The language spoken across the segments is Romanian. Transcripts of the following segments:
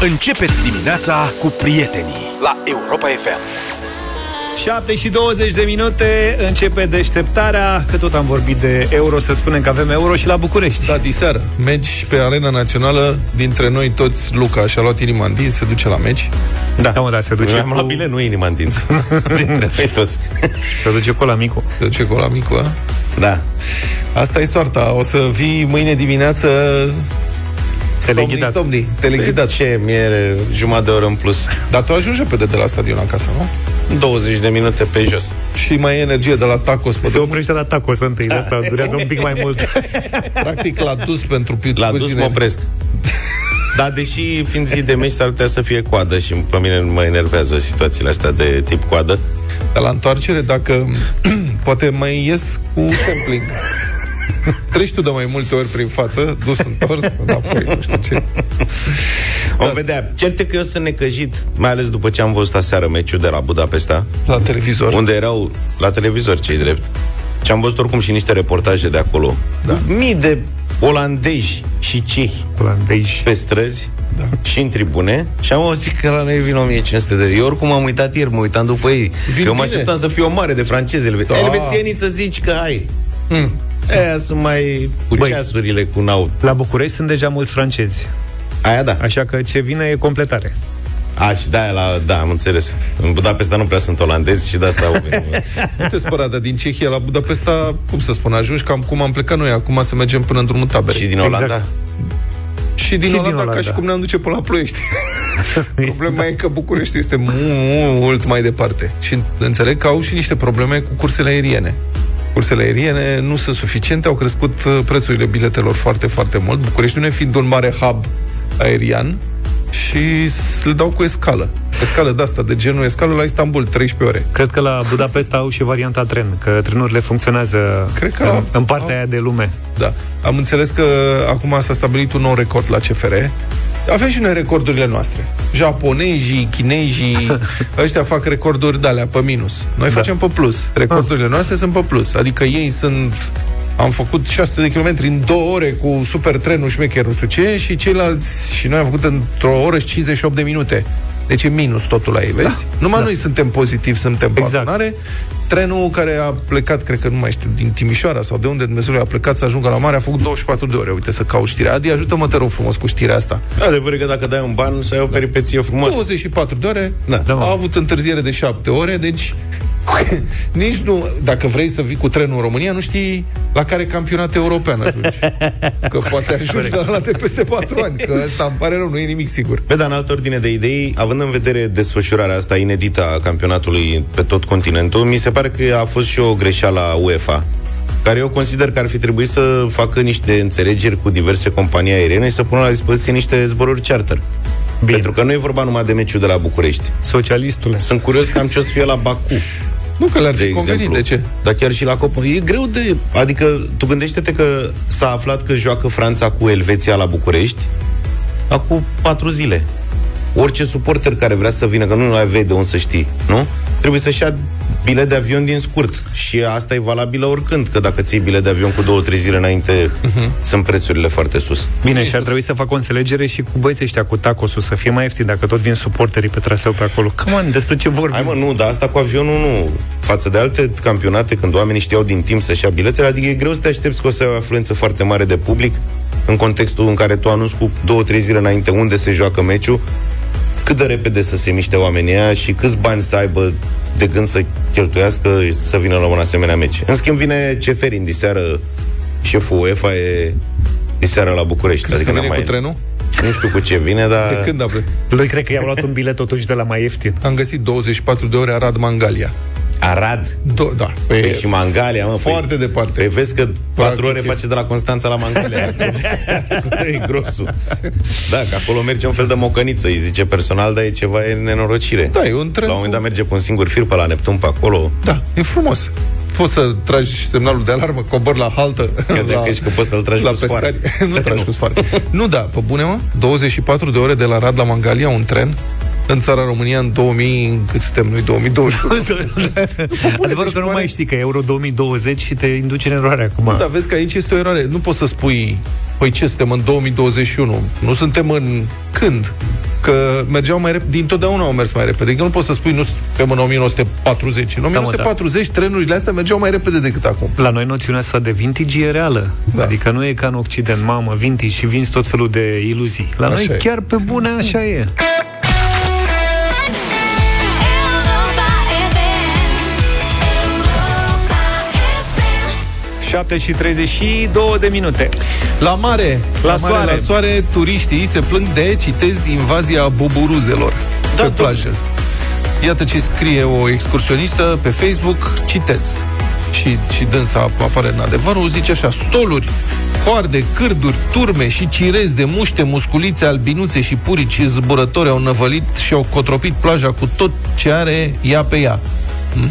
Începeți dimineața cu prietenii la Europa FM. 7 și 20 de minute începe deșteptarea Că tot am vorbit de euro Să spunem că avem euro și la București Da, diseară. Meci pe arena națională Dintre noi toți, Luca și-a luat inima în din Se duce la meci Da, da, mă, da se duce Am cu, la bine, nu inima în dinți. Dintre noi toți. Se duce cu la micu Se duce cu la micu, a? Da. Asta e soarta O să vii mâine dimineață Somni, Teleghidat. somni, teleghidat Ce miere, jumătate de oră în plus. Dar tu ajungi repede de la stadion acasă, nu? 20 de minute pe jos. Și mai e energie de la tacos pe Se drum. oprește la tacos întâi De asta durează un pic mai mult Practic l-a dus pentru pi- La dus puține- mă opresc. Da, deși fiind zi de meci s-ar putea să fie coadă și pe mine mă enervează situațiile astea de tip coadă. Dar la întoarcere, dacă poate mai ies cu sampling. Treci tu de mai multe ori prin față, dus întors, înapoi, nu știu ce. Vom vedea. Certe că eu sunt necăjit, mai ales după ce am văzut aseară meciul de la Budapesta, La televizor. unde erau la televizor cei drept. Și am văzut oricum și niște reportaje de acolo. Da. Mii de olandezi și cehi Olandezi pe străzi da. și în tribune și am auzit că la noi vin 1500 de Eu oricum am uitat ieri, mă uitam după ei. Vin eu mă bine. așteptam să fie o mare de francezi elve- Da. elvețienii să zici că hai. Hmm. Aia sunt mai cu Băi. ceasurile cu naut. La București sunt deja mulți francezi Aia da. Așa că ce vine e completare A, și da, la, da, am înțeles. În Budapesta nu prea sunt olandezi și de asta au Nu te spăra, dar din Cehia la Budapesta, cum să spun, ajungi cam cum am plecat noi acum să mergem până în drumul tabere. și din Olanda. Exact. și din și din Olanda, ca Olanda. și cum ne-am duce până la Ploiești. Problema e că București este mult, mult mai departe. Și înțeleg că au și niște probleme cu cursele aeriene. Cursele aeriene nu sunt suficiente, au crescut uh, prețurile biletelor foarte, foarte mult. București nu fiind un mare hub aerian și s- le dau cu escală. Escală de asta, de genul escală la Istanbul, 13 ore. Cred că la Budapesta au și varianta tren Că trenurile funcționează Cred că în, la- în partea au- aia de lume Da. Am înțeles că acum s-a stabilit un nou record la CFR. Avem și noi recordurile noastre. Japonezii, chinezii, ăștia fac recorduri de alea pe minus. Noi da. facem pe plus. Recordurile noastre sunt pe plus. Adică ei sunt am făcut 600 de kilometri în două ore cu super trenul șmecher, nu știu ce, și ceilalți, și noi am făcut într-o oră și 58 de minute. Deci e minus totul la ei, vezi? Da. Numai da. noi suntem pozitivi, suntem pe Exact. adunare. Trenul care a plecat, cred că nu mai știu, din Timișoara sau de unde Dumnezeu a plecat să ajungă la mare, a făcut 24 de ore. Uite să caut știrea. Adi, ajută-mă, te rog frumos, cu știrea asta. Adevărul e că dacă dai un ban, să ai o peripeție frumoasă. 24 de ore, Da. Da, mă. a avut întârziere de 7 ore, deci nici nu, dacă vrei să vii cu trenul în România, nu știi la care campionat european ajungi. Că poate ajungi la, la de peste 4 ani, că ăsta îmi pare rău, nu e nimic sigur. Pe dar în altă ordine de idei, având în vedere desfășurarea asta inedită a campionatului pe tot continentul, mi se pare că a fost și o greșeală a UEFA care eu consider că ar fi trebuit să facă niște înțelegeri cu diverse companii aeriene și să pună la dispoziție niște zboruri charter. Bine. Pentru că nu e vorba numai de meciul de la București. Socialistule Sunt curios cam ce o să fie la Baku. Nu că le-ar de fi convenit, exemplu. de ce? Dar chiar și la Copa. E greu de... Adică, tu gândește-te că s-a aflat că joacă Franța cu Elveția la București acum patru zile. Orice suporter care vrea să vină, că nu aveai de unde să știi, nu? Trebuie să-și ia bilet de avion din scurt. Și asta e valabilă oricând, că dacă ții bilet de avion cu două, trei zile înainte, uh-huh. sunt prețurile foarte sus. Bine, și ar trebui să fac o înțelegere și cu băieții ăștia cu tacosul Să fie mai ieftin dacă tot vin suporterii pe traseu pe acolo Come on, despre ce vorbim? Hai mă, nu, dar asta cu avionul nu. Față de alte campionate, când oamenii știau din timp să-și ia biletele, adică e greu să te aștepți că o să ai o afluență foarte mare de public în contextul în care tu anunți cu două, trei zile înainte unde se joacă meciul, cât de repede să se miște oamenii aia și câți bani să aibă de gând să cheltuiască să vină la un asemenea meci. În schimb, vine Ceferin diseară, șeful UEFA e diseară la București. Crezi că n-am vine mai... cu trenul? Nu știu cu ce vine, dar... De când a plecat? Lui cred că i-am luat un bilet totuși de la mai ieftin Am găsit 24 de ore Arad Mangalia. Arad. Do- da. Păi și Mangalia, mă. Foarte păi, departe. Păi vezi că patru Practic ore e- face de la Constanța la Mangalia. e grosul. Da, că acolo merge un fel de mocăniță, îi zice personal, dar e ceva, e nenorocire. Da, e un tren La un moment dat cu- merge pe un singur fir pe la Neptun pe acolo. Da, e frumos. Poți să tragi semnalul de alarmă, cobor la haltă. Credeam la, că ești că poți să-l tragi la cu sfoară. pescari. nu tragi cu sfoară. nu, da, pe bune, mă. 24 de ore de la Rad la Mangalia, un tren în țara România în 2000, în cât suntem noi, 2020. Adevărul deci că nu pare- mai știi că e Euro 2020 și te induce în eroare acum. Da, vezi că aici este o eroare. Nu poți să spui, păi ce, suntem în 2021. Nu suntem în când? că mergeau mai repede, dintotdeauna au mers mai repede. Că nu poți să spui, nu suntem în 1940. În Da, mă, 1940 trenurile astea mergeau mai repede decât acum. La noi noțiunea asta de vintage e reală. Da. Adică nu e ca în Occident, mamă, vintage și vinzi tot felul de iluzii. La Așa noi e. chiar pe bune așa e. Europa 7 și 32 de minute. La mare, La mare, soare. la soare, turiștii se plâng de, citez, invazia boburuzelor Da, pe domnule. plajă. Iată ce scrie o excursionistă pe Facebook, citez. Și, și dânsa apare în adevărul, zice așa, stoluri, hoarde, cârduri, turme și cirezi de muște, musculițe, albinuțe și purici zburători au năvălit și au cotropit plaja cu tot ce are ea pe ea. Hm?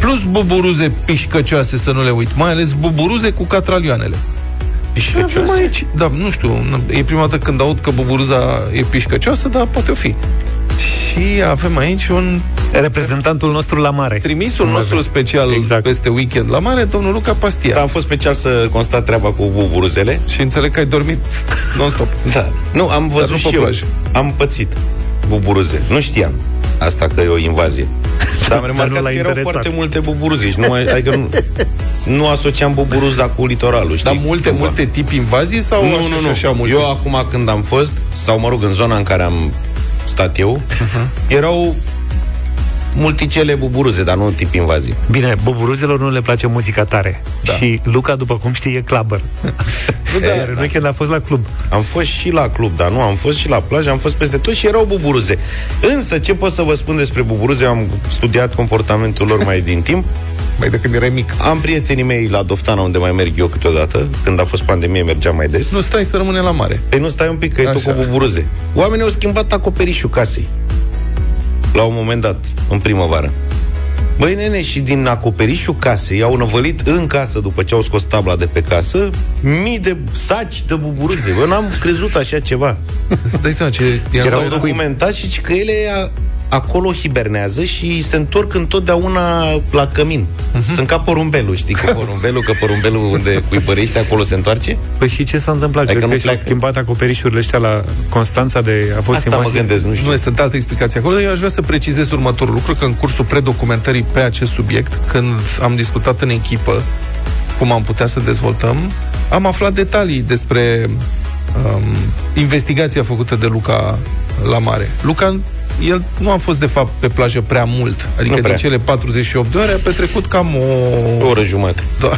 Plus buburuze pișcăcioase, să nu le uit, mai ales buburuze cu catralioanele. Și avem aici, da, nu știu, n- e prima dată când aud că buburuza e pișcăcioasă, dar poate o fi. Și avem aici un Reprezentantul nostru la mare. trimisul nostru special Exact. exact. peste weekend la mare, domnul Luca Pastia. Da, am fost special să constat treaba cu buburuzele. Și înțeleg că ai dormit non-stop. Da. Nu, am văzut nu pe și eu. plajă. Am pățit buburuze. Nu știam asta că e o invazie. Dar am Dar nu remarcat l-a că erau interesat. foarte multe buburuze. Și nu, mai- adică nu, nu asociam buburuza cu litoralul, știi? Dar multe, Cumva. multe tip invazie sau Nu, așa nu, și nu. așa multe? Eu acum când am fost, sau mă rog, în zona în care am stat eu, Uh-huh. erau multicele buburuze, dar nu tip invazie. Bine, buburuzelor nu le place muzica tare. Da. Și Luca, după cum știi, e clubber. Nu, da, Iar în weekend a fost la club. Am fost și la club, dar nu, am fost și la plajă, am fost peste tot și erau buburuze. Însă, ce pot să vă spun despre buburuze? Am studiat comportamentul lor mai din timp. mai de când erai mic. Am prietenii mei la Doftana, unde mai merg eu câteodată. Când a fost pandemie, mergeam mai des. Nu stai să rămâne la mare. Păi nu stai un pic, că e tot Așa. cu buburuze. Oamenii au schimbat acoperișul casei. La un moment dat, în primăvară. Băi, nene, și din acoperișul casei au năvălit în casă, după ce au scos tabla de pe casă, mii de saci de buburuze. Bă, n-am crezut așa ceva. Îți dai seama ce... Erau documentați și că ele a, acolo hibernează și se întorc întotdeauna la cămin. Mhm. Sunt ca porumbelul, știi? Că porumbelul, că porumbelul unde cuibărește, acolo se întoarce. Păi și ce s-a întâmplat? Adică Crezi nu că și-au pleacă. schimbat acoperișurile ăștia la Constanța de... A fost Asta mă invazie? gândesc, nu știu. Nu, sunt alte explicații acolo. Eu aș vrea să precizez următorul lucru, că în cursul predocumentării pe acest subiect, când am discutat în echipă cum am putea să dezvoltăm, am aflat detalii despre um, investigația făcută de Luca la mare. Luca, el nu a fost de fapt pe plajă prea mult. Adică Nu din prea. cele 48 de ore a petrecut cam o... O oră jumătate. Da.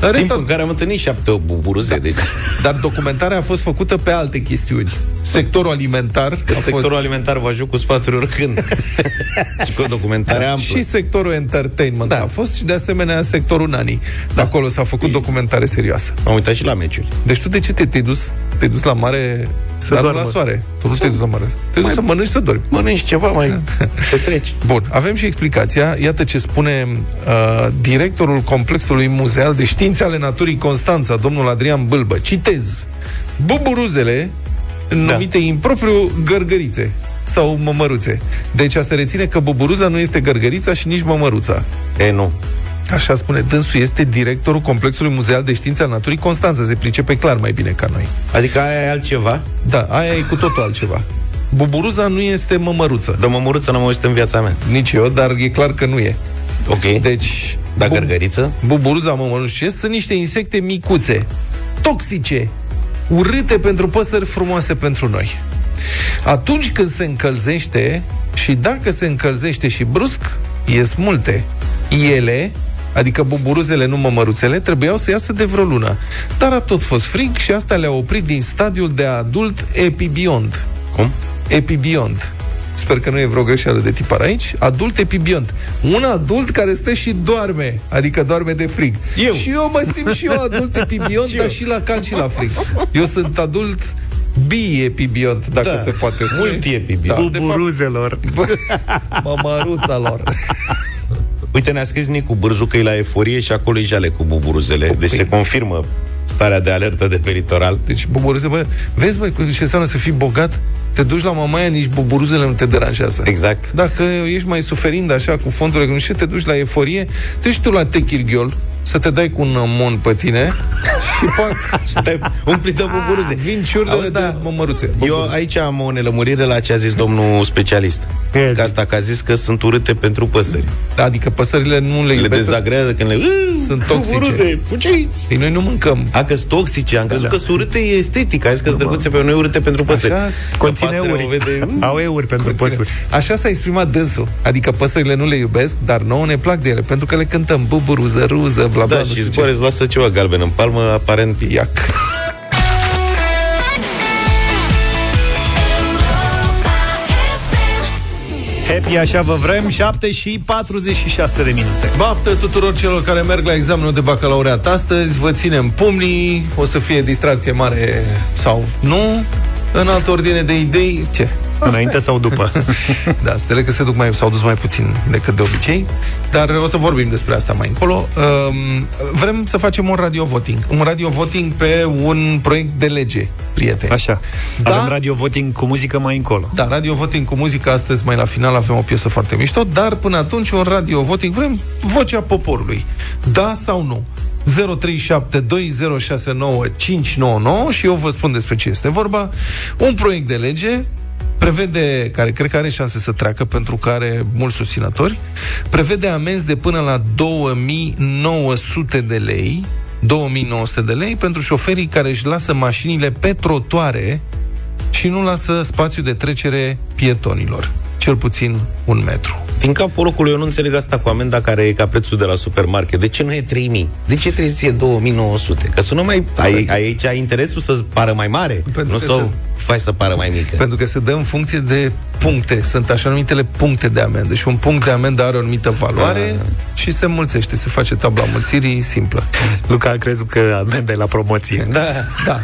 În rest, Timp în care am întâlnit șapte buburuze. Da. Deci, dar documentarea a fost făcută pe alte chestiuni. Sectorul alimentar a sectorul fost... alimentar vă ajut cu spaturi oricând. și cu o documentare amplă. Și sectorul entertainment da. a fost și de asemenea sectorul nani. De acolo s-a făcut documentare serioasă. Am uitat și la meciuri. Deci tu de ce te, te-ai dus? Te-ai dus la mare să dar nu doarmă. la soare. Tu nu te-ai dus la mare. Te-ai dus să mănânci să dormi. Mănânci ceva, mai petreci. Bun, avem și explicația. Iată ce spune uh, directorul Complexului Muzeal de Științe ale Naturii Constanța, domnul Adrian Bâlbă. Citez. Buburuzele, numite impropriu gărgărițe sau mămăruțe. Deci asta reține că buburuza nu este gărgărița și nici mămăruța. E, nu. Așa spune dânsul, este directorul Complexului Muzeal de Științe al Naturii Constanța. Se pricepe clar mai bine ca noi. Adică aia e altceva? Da, aia e cu totul altceva. Buburuza nu este mămăruță. De mămuruță n-am auzit în viața mea. Nici eu, dar e clar că nu e. Ok. Deci, Da, bu- gărgăriță? buburuza mămărușesc sunt niște insecte micuțe, toxice, urâte pentru păsări, frumoase pentru noi. Atunci când se încălzește și dacă se încălzește și brusc, ies multe. Ele, adică buburuzele, nu mămăruțele, trebuiau să iasă de vreo lună. Dar a tot fost frig și asta le-a oprit din stadiul de adult epibiont. Cum? Epibiont. Sper că nu e vreo greșeală de tipar aici. Adult epibiont. Un adult care stă și doarme, adică doarme de frig. Eu. Și eu mă simt și eu adult epibiont, Și dar eu. și la cald și la frig. Eu sunt adult bi-epibiont, dacă Da. se poate spune. Multi-epibiont. Da, de fapt, Buburuzelor. mămăruța lor. Uite, ne-a scris Nicu Bârzu că e la eforie și acolo e jale cu buburuzele. Deci se confirmă starea de alertă de pe litoral. Deci buburuze, bă, vezi, bă, ce înseamnă să fii bogat? Te duci la mamaia, nici buburuzele nu te deranjează. Exact. Dacă ești mai suferind așa cu fondurile, nu știu, te duci la eforie, te duci tu la Techirghiol, să te dai cu un mon pe tine și pac, Te-ai umplit de buburuze. vin ciurdele Auzi, de da, mămăruțe. Eu aici am o nelămurire la ce a zis domnul specialist. Ia zi. Că asta că a zis că sunt urâte pentru păsări. Adică păsările nu le Le iubesc. dezagrează când le... Sunt toxice. Buburuze, fugiți! Ei, noi nu mâncăm. A, că sunt toxice, am crezut Da. că sunt urâte e estetic, a zis că sunt drăguțe pe noi urâte pentru păsări. Așa, Că Conține pasărea o euri. vede, Au euri pentru păsări. Așa s-a exprimat dânsul. Adică păsările nu le iubesc, dar nouă ne plac de ele, pentru că le cântăm buburuză, ruză, bla bla. Da, nu și știu zboare, îți lasă ceva galben în palmă, aparent... ce. Iac. Happy, așa vă vrem, 7 și 46 de minute. Baftă tuturor celor care merg la examenul de bacalaureat astăzi, vă ținem pumnii, o să fie distracție mare sau nu, în altă ordine de idei, ce? Înainte sau după? Da, înțeleg că se duc mai, s-au dus mai puțin decât de obicei, dar o să vorbim despre asta mai încolo. Um, vrem să facem un radio voting. Un radio voting pe un proiect de lege, prieteni. Așa. Da? Avem radio voting cu muzică mai încolo. Da, radio voting cu muzică astăzi, mai la final avem o piesă foarte mișto, dar până atunci un radio voting, vrem vocea poporului. Da sau nu? 0372069599 și eu vă spun despre ce este vorba. Un proiect de lege prevede, care cred că are șanse să treacă pentru că are mulți susținători, prevede amenzi de până la 2900 de lei 2900 de lei pentru șoferii care își lasă mașinile pe trotoare și nu lasă spațiu de trecere pietonilor. Cel puțin un metru. Din capul locului eu nu înțeleg asta cu amenda care e ca prețul de la supermarket. De ce nu e 3000? De ce trebuie să fie 2900? Că sună mai... Ai, ai aici interesul să pară mai mare? Pentru nu că să o se- faci să pară mai mică. Pentru că se dă în funcție de puncte. Sunt așa numitele puncte de amendă. Și un punct de amendă are o anumită valoare și se mulțește. Se face tabla mulțirii simplă. Luca a crezut că amenda e la promoție. Da. Da,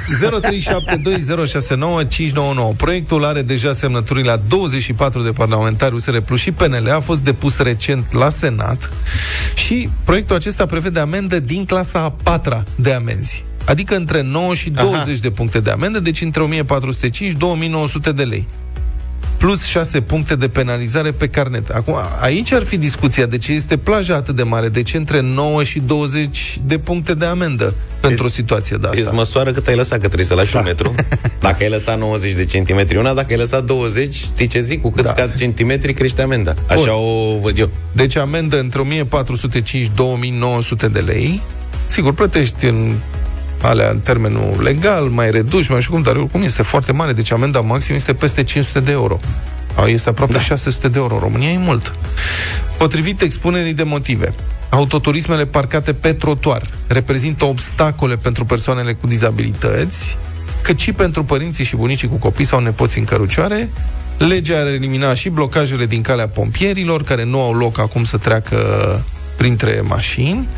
0372069599. Proiectul are deja semnături la 24 de parlamentari USR Plus și PNL. A fost depus recent la Senat și proiectul acesta prevede amendă din clasa a patra de amenzi. Adică între 9 și 20 Aha. de puncte de amendă, deci între 1405-2900 de lei plus 6 puncte de penalizare pe carnet. Acum, aici ar fi discuția de ce este plaja atât de mare, de ce între 9 și 20 de puncte de amendă pentru o situație de Îți asta. măsoară cât ai lăsat, că trebuie să lași Da. un metru. Dacă ai lăsat 90 de centimetri una, dacă ai lăsat 20, știi ce zic? Cu cât Da. scad centimetri, crește amenda. Așa o văd eu. Deci amendă între 1405-2900 de lei. Sigur, plătești în alea în termenul legal, mai reduci, mai știu cum, dar oricum este foarte mare. Deci amenda maxim este peste 500 de euro. A, Este aproape da. 600 de euro. În România e mult. Potrivit expunerii de motive, autoturismele parcate pe trotuar reprezintă obstacole pentru persoanele cu dizabilități, cât și pentru părinții și bunicii cu copii sau nepoți în cărucioare. Legea ar elimina și blocajele din calea pompierilor, care nu au loc acum să treacă printre mașini.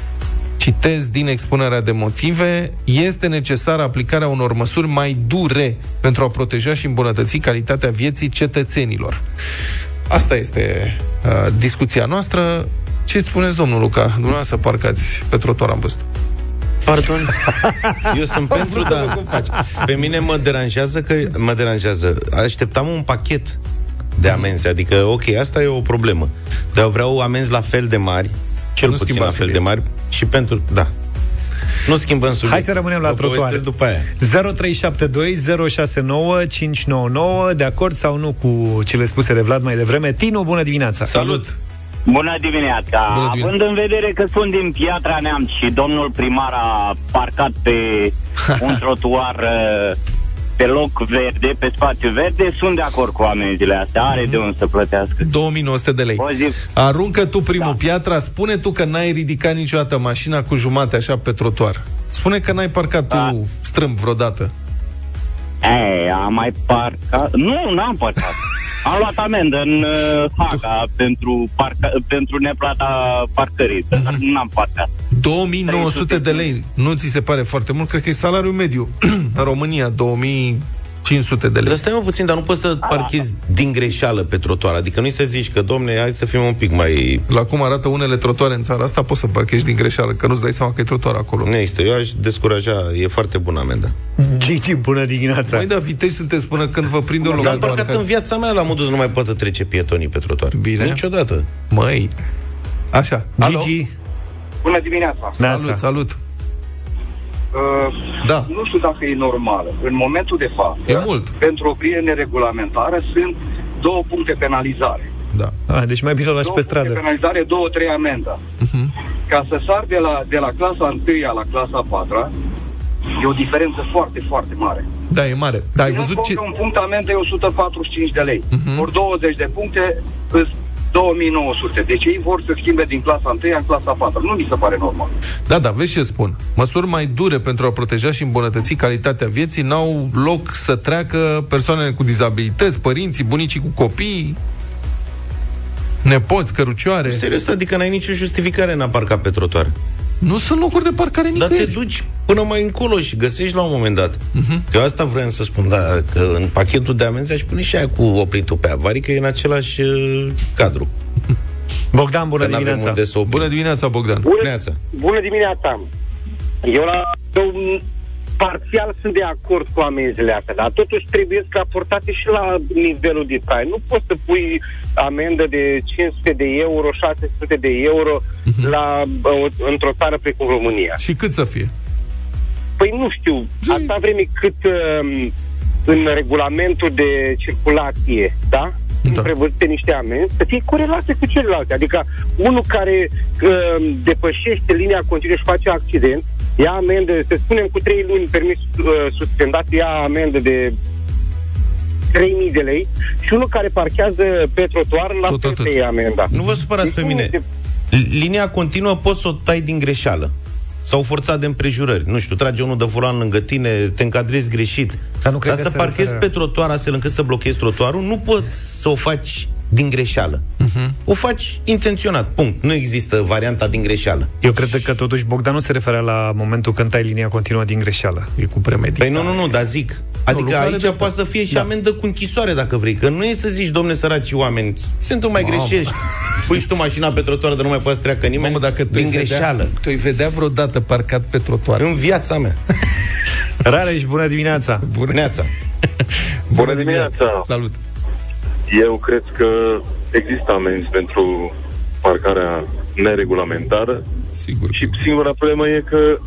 Citez din expunerea de motive, este necesară aplicarea unor măsuri mai dure pentru a proteja și îmbunătăți calitatea vieții cetățenilor. Asta este uh, discuția noastră. Ce spuneți, domnul Luca? Dumneavoastră parcați pe trotuar, am văzut. Pardon? Eu sunt pentru, vrut să văd dar cum faci. pe mine mă deranjează că mă deranjează. Așteptam un pachet de amenzi, adică ok, asta e o problemă. Dar eu vreau amenzi la fel de mari, cel Nu puțin la schimbați fel de subiect. mari și pentru, da. Nu schimbăm subiect. Hai să rămânem la Vă trotuare. povestesc după aia. 0372 069 599 De acord sau nu cu cele spuse de Vlad mai devreme Tinu, bună dimineața Salut! Bună dimineața! Bună dimineața. Având în vedere că sunt din Piatra Neamț și domnul primar a parcat pe un trotuar uh, pe loc verde, pe spațiu verde, sunt de acord cu amenziile astea. Are de unde să plătească. 2900 de lei. O zi, Aruncă tu primul da. piatra, spune tu că n-ai ridicat niciodată mașina cu jumate așa pe trotuar. Spune că n-ai parcat Da. tu strâmb vreodată. e, am mai parcat... Nu, n-am parcat. Am luat amendă în uh, Haga pentru, parca, pentru neplata parcării, dar n-am parcat. 2900 de lei. Nu ți se pare foarte mult? Cred că e salariul mediu în România, 2500 de lei. Dar stai mă puțin, dar nu poți să parchezi din greșeală pe trotuar. Adică nu-i să zici că, domne, hai să fim un pic mai... La cum arată unele trotuare în țara asta, poți să parchezi din greșeală, că nu-ți dai seama că e trotuar acolo. Nu există. Eu aș descuraja. E foarte bună amenda. Gigi, bună dimineața Mai da, vitești sunteți până când vă prinde un loc. Dar am de parcat parcare. în viața mea la modul să nu mai poată trece pietonii pe trotuar. Bine. Niciodată. Măi. Așa. Alo? Gigi, Bună dimineața! Neața. Salut, salut. Uh, Da. Nu știu dacă e normală. În momentul de față, E mult. pentru oprire neregulamentară sunt două puncte penalizare. Da. Ah, deci mai bine o lași două pe puncte stradă. penalizare, două, trei amenda. Mhm. Ca să sar de la, de la clasa 1 la clasa 4 e o diferență foarte, foarte mare. Da, e mare. Da, ai Ținând văzut cont ce... că un punct amendă e 145 de lei. Mhm. Ori 20 de puncte îs 2900. Deci ei vor să schimbe din clasa 1 în clasa 4. Nu mi se pare normal. Da, da, vezi ce spun. Măsuri mai dure pentru a proteja și îmbunătăți calitatea vieții n-au loc să treacă persoanele cu dizabilități, părinții, bunicii cu copii, nepoți, cărucioare. Serios, adică n-ai nicio justificare în a parca pe trotuar. Nu sunt locuri de parcare Dar te nicăieri. duci până mai încolo și găsești la un moment dat. Mhm. Uh-huh. Că eu asta vreau să spun, da, că în pachetul de amenzi aș pune și aia cu opritul pe avarii, că e în același uh, cadru. Bogdan, bună Că n-avem dimineața. unde să oprim. Bună dimineața, Bogdan. Neața. Bună dimineața! Eu, la, eu m, parțial sunt de acord cu amenziile astea, dar totuși trebuie raportate și la nivelul de trai. Nu poți să pui amendă de 500 de euro, 600 de euro Mhm. la, o, într-o țară precum România. Și cât să fie? Păi nu știu, atâta vreme cât um, în regulamentul de circulație, da? Sunt Da. prevăzute niște amenzi să fie corelate cu celelalte. Adică unul care um, depășește linia continuă și face accident, ia amendă, să spunem cu 3 luni permis uh, suspendat, ia amendă de 3.000 de lei și unul care parchează pe trotuar la Tot fel atât. să ia amenda. Nu vă supărați pe Deci mine. este- Linia continuă poți să o tai din greșeală. Sau forțat de împrejurări. Nu știu, trage unul de volan lângă tine, te încadrezi greșit. Dar nu cred Dar că să se parchezi referă- pe trotuar astfel încât să blochezi trotuarul, nu poți să o faci din greșeală. Mhm. Uh-huh. O faci intenționat. Punct. Nu există varianta din greșeală. Eu cred că totuși Bogdan nu se referea la momentul când tai linia continuă din greșeală. E cu premeditare. Păi nu, nu, nu, dar zic. Adică lucrare aici de- poate să fie și Da. amendă cu închisoare dacă vrei. Că nu e să zici, domne, săraci oameni, se întâmplă mai greșești. Pui și tu mașina pe trotuar, dar nu mai poate să treacă nimeni Mamă, dacă tu din îi greșeală. Vedea, tu îi vedea vreodată parcat pe trotuar. În viața mea. Rareș, bună dimineața. Bună, Neața. Bună dimineața. Salut. Eu cred că există amenzi pentru parcarea neregulamentară Sigur. și singura problemă e că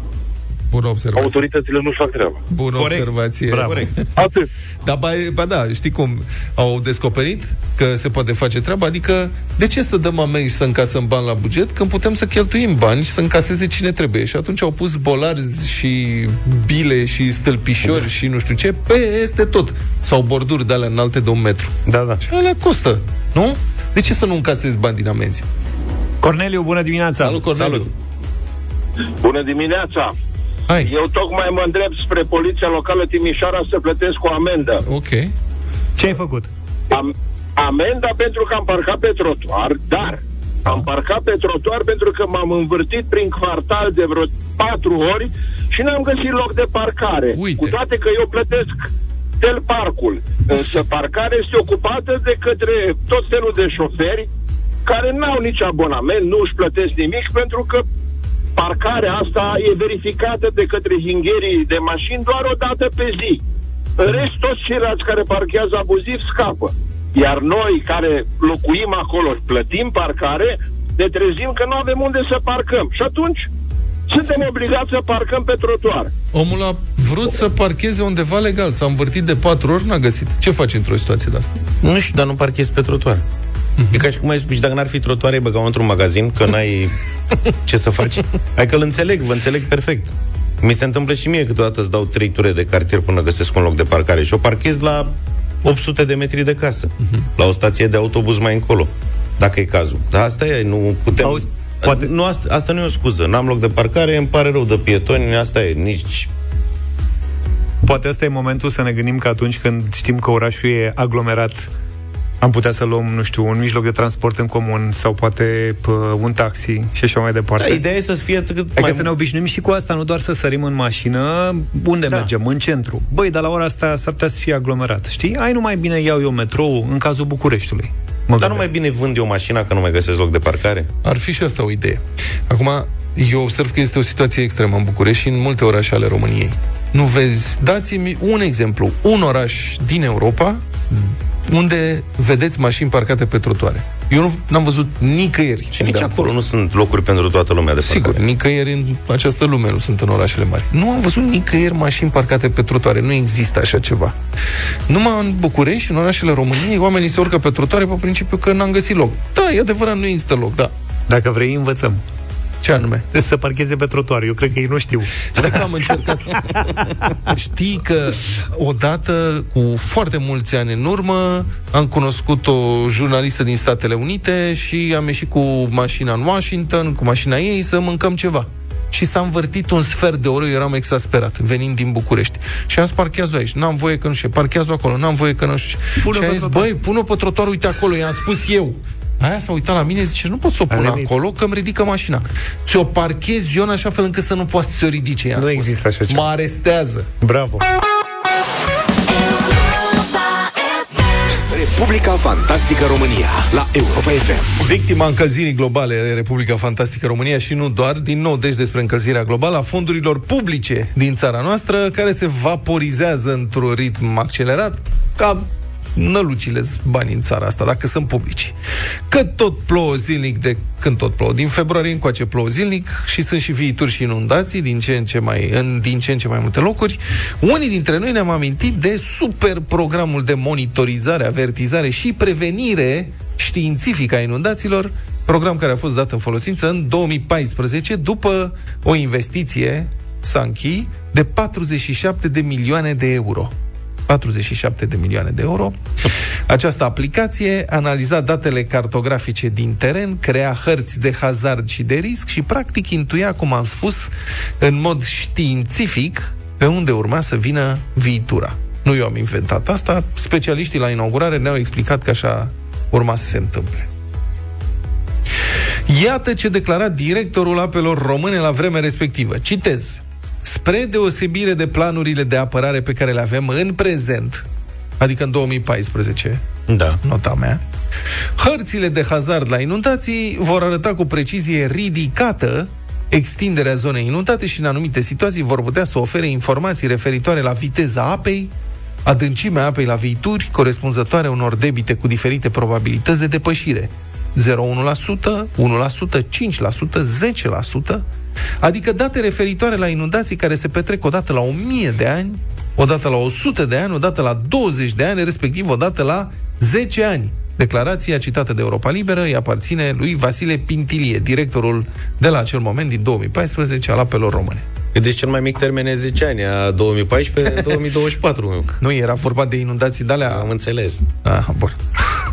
Bună observație. autoritățile nu-și fac treaba. Bună Corect. observație. Bravo. Corect. Atât. Da, ba, ba da, știi cum au descoperit că se poate face treaba? Adică, de ce să dăm amenzi și să încasăm bani la buget când putem să cheltuim bani și să încaseze cine trebuie? Și atunci au pus bolarzi și bile și stâlpișori și nu știu ce peste tot. Sau borduri de alea înalte de un metru. Da, da. Și alea costă, nu? De ce să nu încasezi bani din amenzi? Corneliu, bună dimineața. Salut, Corneliu. Salut. Bună dimineața! Hai, Eu tocmai mă îndrept spre Poliția Locală Timișoara să plătesc o amendă. ok. Ce ai făcut? Am, amenda pentru că am parcat pe trotuar, dar am parcat pe trotuar pentru că m-am învârtit prin quartal de vreo patru ori și n-am găsit loc de parcare. Uite. Cu toate că eu plătesc tel parcul. Însă parcarea este ocupată de către tot felul de șoferi care n-au nici abonament, nu își plătesc nimic pentru că parcarea asta e verificată de către hingherii de mașini doar o dată pe zi. În rest, toți ceilalți care parchează abuziv scapă. Iar noi care locuim acolo și plătim parcare, ne trezim că nu avem unde să parcăm. Și atunci suntem obligați să parcăm pe trotuar. Omul a vrut să parcheze undeva legal, s-a învârtit de patru ori, n-a găsit. Ce faci într-o situație de asta? Nu știu, dar nu parchezi pe trotuar. E ca și cum ai spus, dacă n-ar fi trotuare, băgau într-un magazin, că n-ai ce să faci. Hai că îl înțeleg, vă înțeleg perfect. Mi se întâmplă și mie câteodată îți dau trei ture de cartier până găsesc un loc de parcare și o parchez la 800 de metri de casă, la o stație de autobuz mai încolo, dacă e cazul. Dar asta e, nu putem... Auzi, poate- Nu, asta, asta nu e o scuză. N-am loc de parcare, îmi pare rău de pietoni, asta e. Nici Poate ăsta e momentul să ne gândim că atunci când știm că orașul e aglomerat, am putea să luăm, nu știu, un mijloc de transport în comun sau poate pă, un taxi și așa mai departe. Da, ideea e să fie cât Adică mai să ne obișnuim și cu asta, nu doar să sărim în mașină. Unde Da. mergem? În centru. Băi, dar la ora asta s-ar putea să fie aglomerat. Știi? Ai nu mai bine iau eu metrou în cazul Bucureștiului. Mă Dar nu gândesc. mai bine vând eu mașina că nu mai găsesc loc de parcare? Ar fi și asta o idee. Acum, eu observ că este o situație extremă în București și în multe orașe ale României. Nu vezi, dați-mi un exemplu. Un oraș din Europa, unde vedeți mașini parcate pe trotuare. Eu nu n-am văzut nicăieri. Și nici unde am acolo fost. nu sunt locuri pentru toată lumea de Sigur, parcare. nicăieri în această lume nu sunt în orașele mari. Nu am văzut nicăieri mașini parcate pe trotuare. Nu există așa ceva. Numai în București, în orașele României, oamenii se urcă pe trotuare pe principiu că n-am găsit loc. Da, e adevărat, nu există loc, da. Dacă vrei, învățăm. Ce anume? Să parcheze pe trotuar. Eu cred că ei nu știu. Știi că am încercat. Știi că odată, cu foarte mulți ani în urmă, am cunoscut o jurnalistă din Statele Unite și am ieșit cu mașina în Washington, cu mașina ei, să mâncăm ceva. Și s-a învârtit un sfert de oră, eu eram exasperat, venind din București. Și am zis, parchează aici, n-am voie că nu știu, ce, parchează acolo, n-am voie că nu știu. ce. Pune-o și am pe zis, trotuar. băi, pune-o pe trotuar, uite acolo, i-am spus eu. Aia s-a uitat la mine, zice, nu pot să o pun venit. acolo, că îmi ridică mașina. Ți-o parchez eu în așa fel încât să nu poți să o ridice. i-am Nu spus. există așa ceva. Mă arestează. Bravo. Republica Fantastică România la Europa FM. Victima încălzirii globale Republica Fantastică România și nu doar, din nou deci despre încălzirea globală a fondurilor publice din țara noastră, care se vaporizează într-un ritm accelerat, ca nălucile bani în țara asta, dacă sunt publici. Că tot plouă zilnic de când tot plouă. Din februarie încoace plouă zilnic și sunt și viituri și inundații din ce în ce mai, în din ce în ce mai multe locuri. Unii dintre noi ne-am amintit de super programul de monitorizare, avertizare și prevenire științifică a inundațiilor, program care a fost dat în folosință în 2014 după o investiție Sanchi de 47 de milioane de euro. 47 de milioane de euro. Această aplicație analiza datele cartografice din teren, crea hărți de hazard și de risc și practic intuia, cum am spus, în mod științific pe unde urma să vină viitura. Nu eu am inventat asta, specialiștii la inaugurare ne-au explicat că așa urma să se întâmple. Iată ce declara directorul apelor române la vremea respectivă. Citez. Spre deosebire de planurile de apărare pe care le avem în prezent, adică în 2014, Da. nota mea, hărțile de hazard la inundații vor arăta cu precizie ridicată extinderea zonei inundate și în anumite situații vor putea să ofere informații referitoare la viteza apei, adâncimea apei la viituri, corespunzătoare unor debite cu diferite probabilități de depășire. 0,1%, 1%, 5%, 10%, adică date referitoare la inundații care se petrec odată la 1000 de ani, odată la 100 de ani, odată la 20 de ani, respectiv odată la 10 ani. Declarația citată de Europa Liberă îi aparține lui Vasile Pintilie, directorul de la acel moment, din 2014, al apelor române. Deci cel mai mic termen e 10 ani, a 2014-2024. Nu era vorba de inundații de alea Am înțeles. Ah, bun.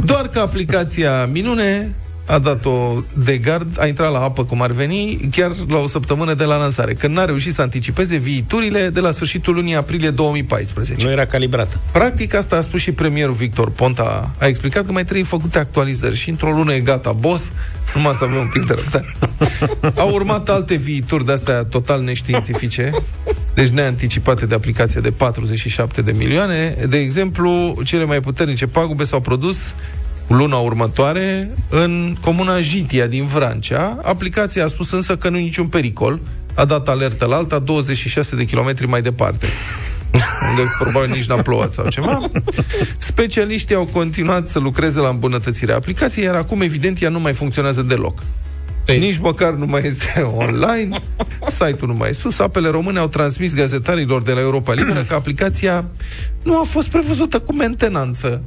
Doar că aplicația Minune a dat-o de gard, a intrat la apă cum ar veni, chiar la o săptămână de la lansare, când n-a reușit să anticipeze viiturile de la sfârșitul lunii aprilie 2014. Nu era calibrată. Practic, asta a spus și premierul Victor Ponta. A explicat că mai trebuie făcute actualizări și într-o lună e gata, boss, numai să avem un pic de răbdare. Au urmat alte viituri de-astea total neștiințifice, deci neanticipate de aplicație de 47 de milioane. De exemplu, cele mai puternice pagube s-au produs luna următoare în comuna Jitia din Vrancea. Aplicația a spus însă că nu e niciun pericol. A dat alertă la alta 26 de kilometri mai departe unde probabil nici n-a plouat sau ceva. Specialiștii au continuat să lucreze la îmbunătățirea aplicației, iar acum, evident, ea nu mai funcționează deloc. Ei. Nici măcar nu mai este online, site-ul nu mai e sus. Apele române au transmis gazetarilor de la Europa Liberă că aplicația nu a fost prevăzută cu mentenanță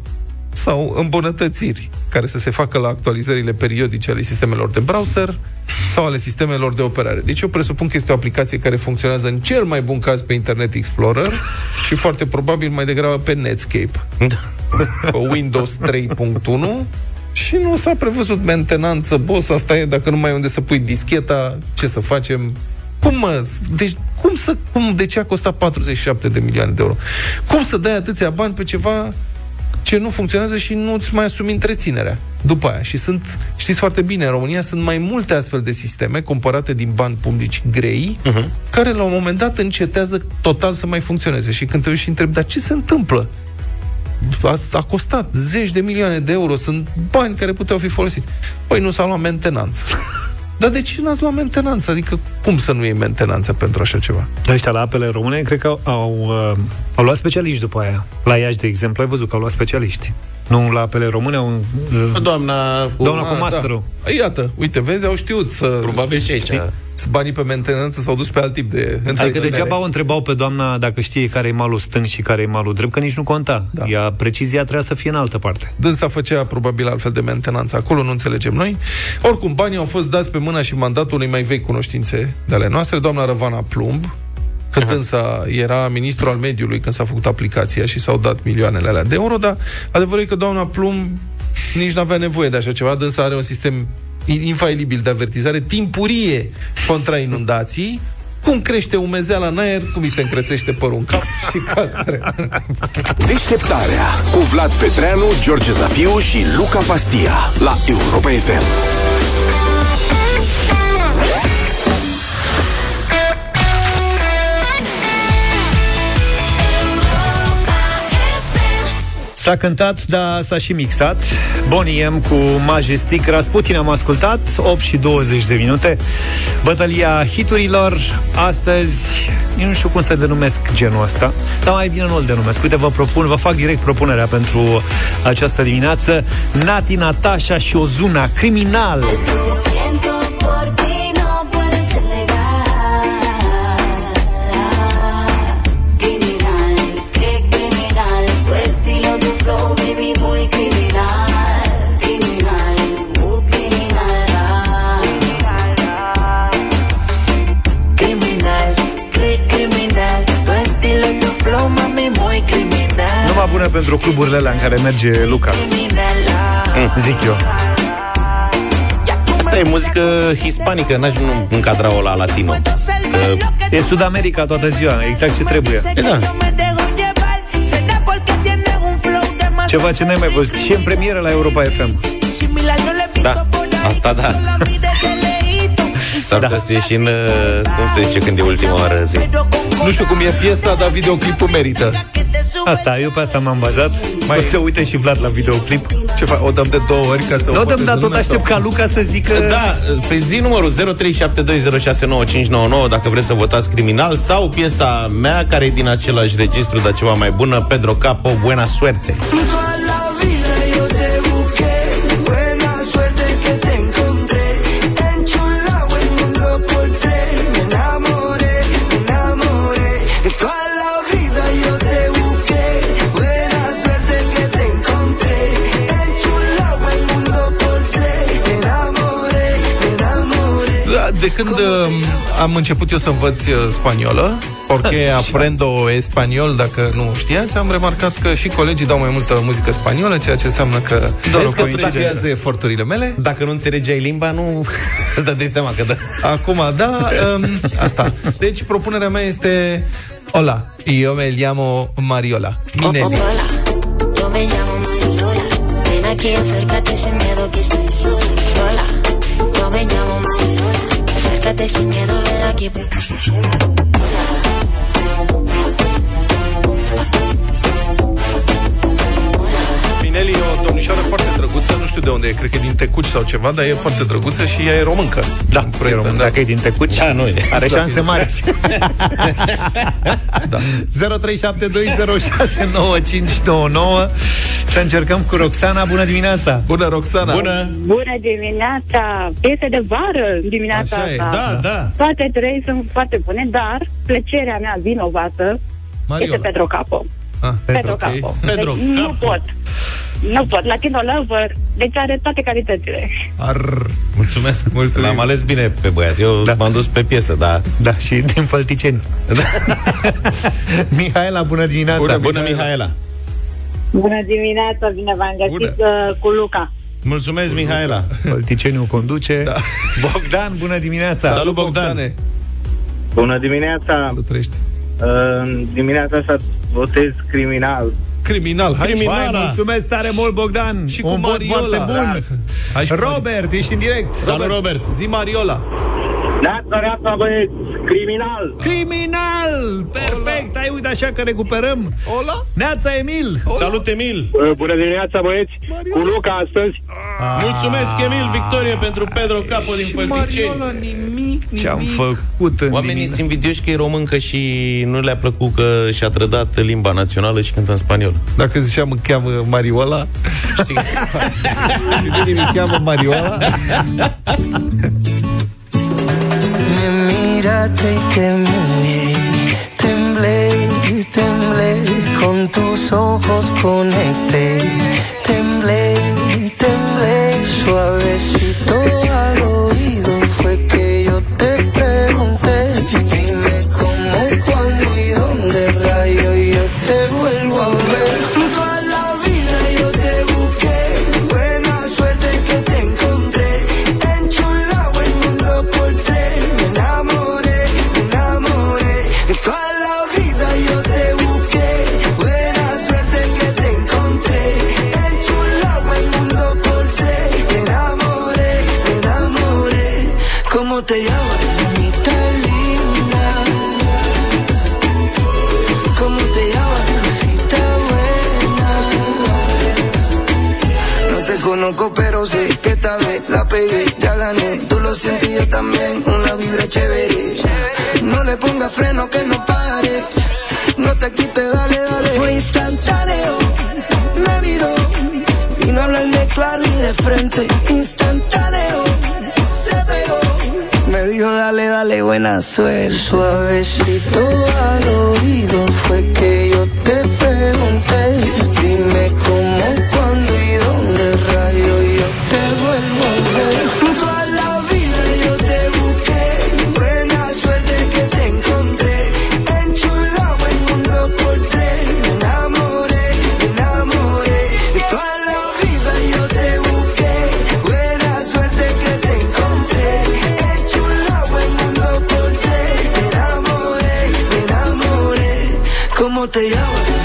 sau îmbunătățiri care să se facă la actualizările periodice ale sistemelor de browser sau ale sistemelor de operare. Deci eu presupun că este o aplicație care funcționează în cel mai bun caz pe Internet Explorer și foarte probabil mai degrabă pe Netscape. Pe Windows 3.1 și nu s-a prevăzut mentenanță, boss, asta e, dacă nu mai e unde să pui discheta, ce să facem? Cum mă? Deci, cum să, cum, de ce a costat 47 de milioane de euro? Cum să dai atâția bani pe ceva ce nu funcționează și nu-ți mai asumi întreținerea după aia. Și sunt, știți foarte bine, în România sunt mai multe astfel de sisteme cumpărate din bani publici grei, uh-huh. care la un moment dat încetează total să mai funcționeze. Și când te uiți și întrebi, dar ce se întâmplă? A, a costat zeci de milioane de euro, sunt bani care puteau fi folosiți. Păi nu s-a luat mentenanță. Dar de ce n-ați luat mentenanță? Adică cum să nu iei mentenanță pentru așa ceva? Ăștia la apele române, cred că au, au, uh, au luat specialiști după aia. La Iași, de exemplu, ai văzut că au luat specialiști. Nu la apele române, au, uh, Doamna, doamna cu Ah, masterul. Da. Iată, uite, vezi, au știut să... probabil și aici. să banii pe mentenanță s-au dus pe alt tip de Adică întreținere. degeaba o întrebau pe doamna dacă știe care e malul stâng și care e malul drept, că nici nu conta. Da. Ea, precizia trebuia să fie în altă parte. Dânsa făcea probabil altfel de mentenanță acolo, nu înțelegem noi. Oricum, banii au fost dați pe mâna și mandatul unei mai vechi cunoștințe de ale noastre, doamna Răvana Plumb, că dânsa era ministru al mediului când s-a făcut aplicația și s-au dat milioanele alea de euro, dar adevărul e că doamna Plumb nici nu avea nevoie de așa ceva, dânsa are un sistem infailibil de avertizare timpurie contra inundații, cum crește umezeala în aer, cum îi se încrețește părul în cap și ca Deșteptarea cu Vlad Petreanu, George Zafiu și Luca Pastia la Europa FM. S-a cântat, dar s-a și mixat. Bonnie M cu Majestic Rasputin am ascultat, 8 și 20 de minute. Bătălia hiturilor, astăzi, eu nu știu cum să denumesc genul ăsta, dar mai bine nu-l denumesc. Uite, vă propun, vă fac direct propunerea pentru această dimineață. Nati, Natasha și Ozuna, criminal. Esto bună pentru cluburile alea în care merge Luca, Criminal. zic eu. Asta e muzică hispanică, n-aș nu încadra-o la latino. Că E Sud America toată ziua, exact ce trebuie. E, da. Ceva ce n-ai mai văzut și e în premieră la Europa FM. Da, asta da. S-ar putea să ieși în, uh, cum se zice, când e ultima oară zi. Nu știu cum e piesa, dar videoclipul merită. Asta, eu pe asta m-am bazat. Mai... Mai- O să uite și Vlad la videoclip. Ce fac? O dăm de două ori ca să Nu o o dăm, voteze dar tot lumea aștept sau- ca Luca să zică... Da, pe zi numărul 0372069599 dacă vreți să votați criminal sau piesa mea care e din același registru, dar ceva mai bună, Pedro Capo, Buena Suerte. Toda la De când uh, am început eu să învăț uh, spaniolă, porque aprendo espaniol, dacă nu știați, am remarcat că și colegii dau mai multă muzică spaniolă, ceea ce înseamnă că Doar o vezi că coincidență. plagiază eforturile mele. Dacă nu înțelegeai limba, nu îți dădeai seama că da. Acum, da, um, asta. Deci, propunerea mea este Hola, eu me llamo Mariola. Mineli. Hola, yo me llamo Mariola. Ven aquí, acércate sin miedo Acércate sin miedo, ven aquí porque estoy sola. Mineli e o domnișoară foarte drăguță, nu știu de unde e, cred că e din Tecuci sau ceva, dar e foarte drăguță și ea e româncă. Da, Din e proiect, român, da. dacă e din Tecuci, Da, nu e. are Exact. șanse mari. Da. 0372069599 Să încercăm cu Roxana. Bună dimineața! Bună, Roxana! Bună! Bună dimineața! Piese de vară dimineața Așa e, asta. Da, da. Toate trei sunt foarte bune, dar plăcerea mea vinovată Mariola. este Pedro Capo. Ah, Pedro ok. Capo. Pedro deci, Nu Capo. pot. Nu pot. Latino Lover, deci are toate calitățile. Ar... Mulțumesc, mulțumesc. L-am ales bine pe băiat. Eu Da. da. m-am dus pe piesă, dar... Da, și din Fălticeni. Mihaela, bună dimineața! Bună, Bună, Mihaela! Bună dimineața, bine v-am găsit, uh, cu Luca. Mulțumesc, Mihaela! Fălticeniu conduce. Da. Bogdan, bună dimineața! Salut, Bogdan. Bogdane. Bună dimineața! Să trăiești. În dimineața asta votez criminal. Criminal, hai Criminal. Vai, mulțumesc tare mult, Bogdan! Și cu Un vot Mariola. foarte bun! Hai și cu Robert, ești în direct! Salut, Robert! Zi Mariola. Neața, neața, băieți, criminal! Criminal! Perfect! Ai uite așa că recuperăm. Ola? Neața Emil! Salut, Emil! Bună dimineața, băieți! Cu Luca astăzi. Mulțumesc, Emil, victorie pentru Pedro Capo din Fălticeni. Mariola, nimic, nimic. Ce-am făcut în Oamenii dimine- sunt invidioși că e româncă și nu le-a plăcut că și-a trădat limba națională și cântă în spaniol. Dacă ziceam îmi cheamă Mariola, Știi? pe mine îmi cheamă Mariola. Miraste y te miré, temblé, temblé, con tus ojos conecté, temblé, temblé, suavecito pero sé que esta vez la pegué, ya gané. Tú lo sientes y yo también, una vibra chévere. No le pongas freno que no pare. No te quites, dale, dale. Fue instantáneo, me miró y no hablarme claro y de frente. Instantáneo, se pegó. Me dijo, dale, dale, buena suerte. Suavecito al oído fue que te llamas,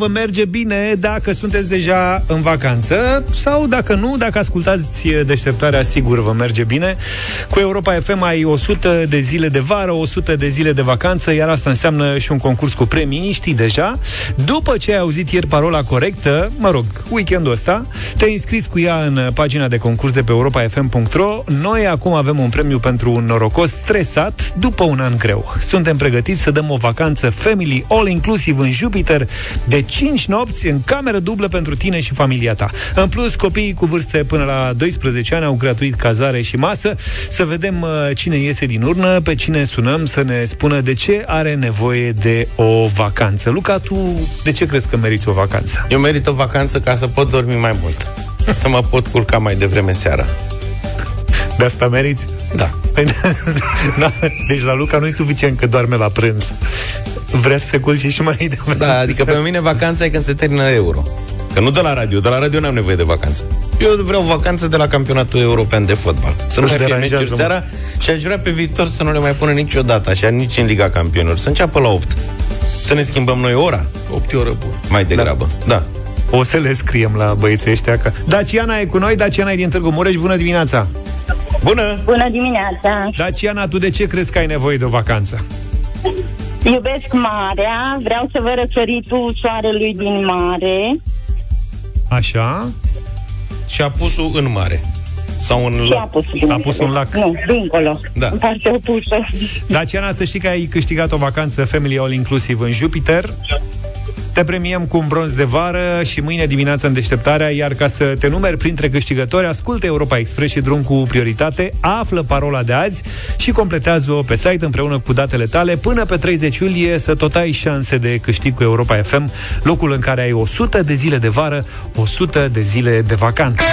vă merge bine dacă sunteți deja în vacanță sau dacă nu, dacă ascultați deșteptarea, sigur vă merge bine. Cu Europa FM ai 100 de zile de vară, 100 de zile de vacanță, iar asta înseamnă și un concurs cu premii, știi deja. După ce ai auzit ieri parola corectă, mă rog, weekendul ăsta, te-ai înscris cu ea în pagina de concurs de pe europafm.ro. Noi acum avem un premiu pentru un norocos stresat după un an greu. Suntem pregătiți să dăm o vacanță family all-inclusive în Jupiter de 5 nopți în cameră dublă pentru tine și familia ta. În plus, copiii cu vârste până la 12 ani au gratuit cazare și masă. Să vedem uh, cine iese din urnă, pe cine sunăm să ne spună de ce are nevoie de o vacanță. Luca, tu de ce crezi că meriți o vacanță? Eu merit o vacanță ca să pot dormi mai mult. Să mă pot culca mai devreme seara. De asta meriți? Da. Păi, da, deci la Luca nu e suficient că doarme la prânz. Vrea să se culce și mai devreme. Da, adică pe mine vacanța e când se termină euro. Că nu de la radio, de la radio n-am nevoie de vacanță. Eu vreau vacanță de la campionatul european de fotbal. Să nu Își mai fie deranjează, meciuri mă. seara și aș vrea pe viitor să nu le mai pună niciodată, așa, nici în Liga Campionilor. Să înceapă la 8. Să ne schimbăm noi ora, 8 oră bun. mai degrabă. Da. O să le scriem la băieții ăștia că... Daciana e cu noi, Daciana e din Târgu Mureș, bună dimineața! Bună! Bună dimineața! Daciana, tu de ce crezi că ai nevoie de o vacanță? Iubesc marea, vreau să vă răsăritul soarelui din mare Așa? Și a pus-o în mare. Sau în Și a lac. pus A pus un lac. Nu, dincolo. Da. În partea opusă. Daciana, să știi că ai câștigat o vacanță Family All Inclusive în Jupiter. Te premiem cu un bronz de vară și mâine dimineață în deșteptarea, iar ca să te numeri printre câștigători, ascultă Europa Express și drum cu prioritate, află parola de azi și completează-o pe site împreună cu datele tale până pe 30 iulie să tot ai șanse de câștig cu Europa FM, locul în care ai 100 de zile de vară, 100 de zile de vacanță.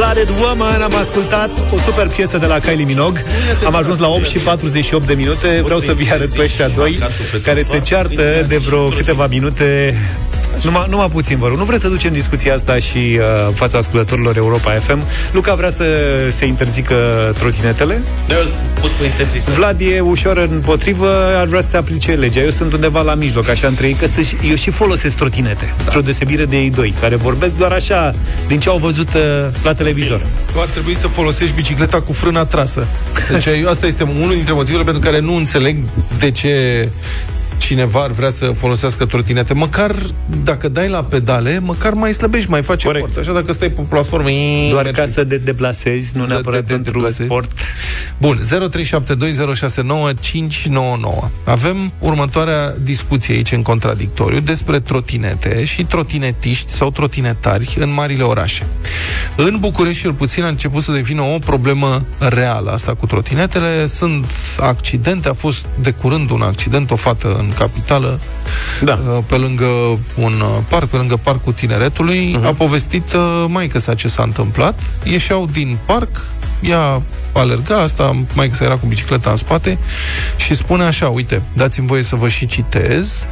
Blooded Woman am ascultat o super piesă de la Kylie Minogue. Am ajuns la 8 și 48 de minute. Vreau să vi arăt pe ăștia doi Care se ceartă de vreo câteva minute numai, numai puțin, vă rog. Nu vreți să ducem discuția asta și uh, în fața ascultătorilor Europa FM? Luca vrea să se interzică trotinetele? Da, eu pus cu interzis. Vlad e ușor împotrivă, ar vrea să se aplice legea. Eu sunt undeva la mijloc, așa între ei, că să eu și folosesc trotinete, da. spre o deosebire de ei doi, care vorbesc doar așa, din ce au văzut uh, la televizor. Tu ar trebui să folosești bicicleta cu frâna trasă. Deci eu, asta este unul dintre motivele pentru care nu înțeleg de ce cineva ar vrea să folosească trotinete. Măcar dacă dai la pedale, măcar mai slăbești, mai faci Corect. efort. Așa dacă stai pe platformă... Doar ca să te deplasezi, nu Să neapărat te- te pentru deplasezi. sport. Bun, 0372069599. Avem următoarea discuție aici în contradictoriu despre trotinete și trotinetiști sau trotinetari în marile orașe. În București, cel puțin, a început să devină o problemă reală asta cu trotinetele. Sunt accidente, a fost de curând un accident, o fată în capitală, Da. uh, pe lângă un uh, parc, pe lângă Parcul Tineretului, Mhm. uh-huh. a povestit uh, maică sa ce s-a întâmplat. Ieșeau din parc, ea alerga, asta mai că era cu bicicleta în spate și spune așa, uite, dați-mi voie să vă și citez.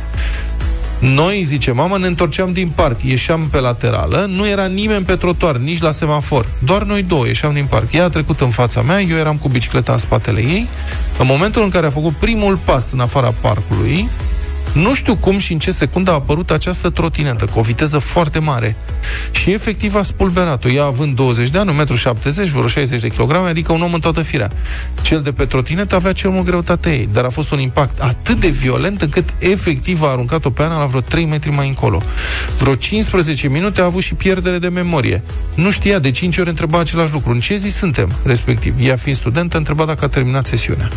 Noi, zice mama, ne întorceam din parc, ieșeam pe laterală, nu era nimeni pe trotuar, nici la semafor. Doar noi două ieșeam din parc. Ea a trecut în fața mea, eu eram cu bicicleta în spatele ei. În momentul în care a făcut primul pas în afara parcului, nu știu cum și în ce secundă a apărut această trotinetă cu o viteză foarte mare. Și efectiv a spulberat-o. Ea având 20 de ani, 1,70 m, vreo 60 de kg, adică un om în toată firea. Cel de pe trotinetă avea cel mult greutatea ei, dar a fost un impact atât de violent încât efectiv a aruncat-o pe Ana la vreo 3 metri mai încolo. Vreo 15 minute a avut și pierdere de memorie. Nu știa, de 5 ori întreba același lucru. În ce zi suntem, respectiv? Ea fiind studentă, întreba dacă a terminat sesiunea.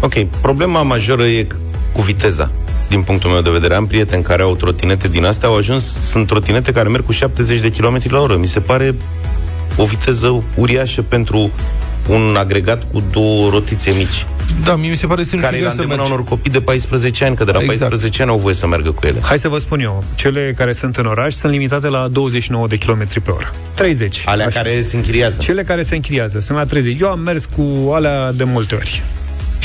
Ok, problema majoră e cu viteza. Din punctul meu de vedere, am prieteni care au trotinete din astea, au ajuns, sunt trotinete care merg cu 70 de km la oră. Mi se pare o viteză uriașă pentru un agregat cu două rotițe mici, Da, mie mi se pare sinucigaș care e la să îndemâna mergi. unor copii de 14 ani, că de la Exact. 14 ani au voie să meargă cu ele. Hai să vă spun eu, cele care sunt în oraș sunt limitate la 29 de km pe oră. 30. Alea Așa. care se închiriază. Cele care se închiriază sunt la 30. Eu am mers cu alea de multe ori.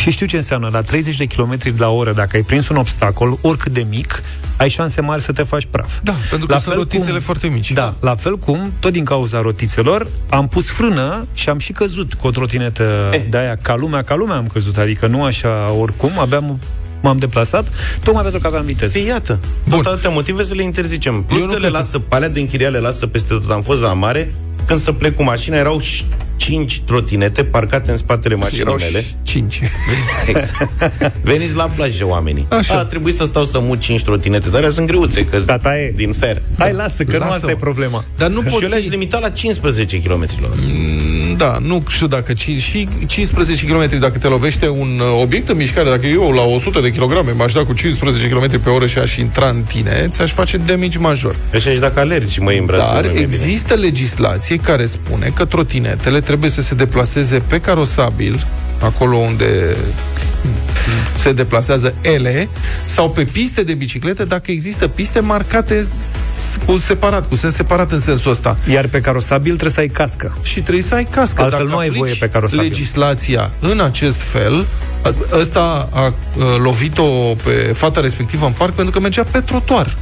Și știu ce înseamnă. La 30 de km la oră, dacă ai prins un obstacol, oricât de mic, ai șanse mari să te faci praf. Da, pentru că sunt rotițele foarte mici. Da, la fel cum, tot din cauza rotițelor, am pus frână și am și căzut cu o trotinetă Eh. de aia, ca lumea, ca lumea am căzut, adică nu așa oricum, abia m- m-am deplasat, tocmai pentru că aveam viteză. Păi iată, Bun. tot atâtea motive să le interzicem. Plus Eu nu că le cred că- lasă, pe alea de închiria le lasă peste tot. Am fost la mare, când să plec cu mașina, erau și cinci trotinete parcate în spatele mașinii Erau mele. 5. Exact. Veniți la plajă, oamenii. Așa. A trebuit să stau să mut 5 trotinete, dar alea sunt greuțe, că Tata e. din fer. Hai, lasă, că nu Lasă-mă. asta e problema. Dar nu Și pot eu le-aș fi... limita la 15 km la oră. Da, nu știu dacă ci, și 15 km dacă te lovește un uh, obiect în mișcare, dacă eu la 100 de kg m-aș da cu 15 km pe oră și aș intra în tine, ți-aș face damage major. Așa și dacă alergi și mă în brațe. Dar nu e bine. există legislație care spune că trotinetele trebuie să se deplaseze pe carosabil, acolo unde se deplasează ele, sau pe piste de biciclete, dacă există piste marcate s- cu separat, cu sens separat în sensul ăsta. Iar pe carosabil trebuie să ai cască. Și trebuie să ai cască. Altfel Dacă nu ai aplici voie pe carosabil. legislația în acest fel, a- ăsta a, a lovit-o pe fata respectivă în parc pentru că mergea pe trotuar.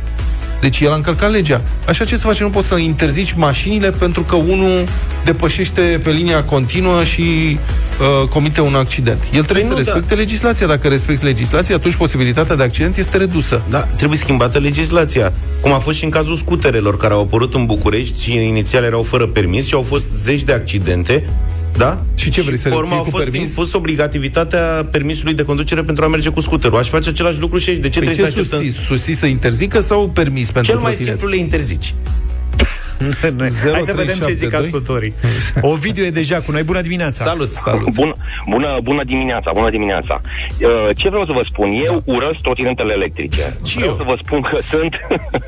Deci el a încălcat legea. Așa ce să faci? Nu poți să interzici mașinile pentru că unul depășește pe linia continuă și uh, comite un accident. El trebuie Păi să nu, da. respecte legislația. Dacă respecti legislația, atunci posibilitatea de accident este redusă. Da, trebuie schimbată legislația. Cum a fost și în cazul scuterelor care au apărut în București și inițial erau fără permis și au fost zeci de accidente Da? Și ce vrei, să pe urmă fie au cu fost permis? impus obligativitatea permisului de conducere pentru a merge cu scuterul. Aș face același lucru și aici. De ce Păi trebuie ce să așteptăm? susții? Susții să interzică sau permis pentru Cel mai trotinet? simplu le interzici. Noi. Hai să vedem ce zic 0372. ascultorii. O video e deja cu noi. Bună dimineața! Salut! Salut. Bună, bună, bună dimineața, bună dimineața. Uh, Ce vreau să vă spun? Eu da. urăsc trotinetele electrice. Și vreau eu. să vă spun că sunt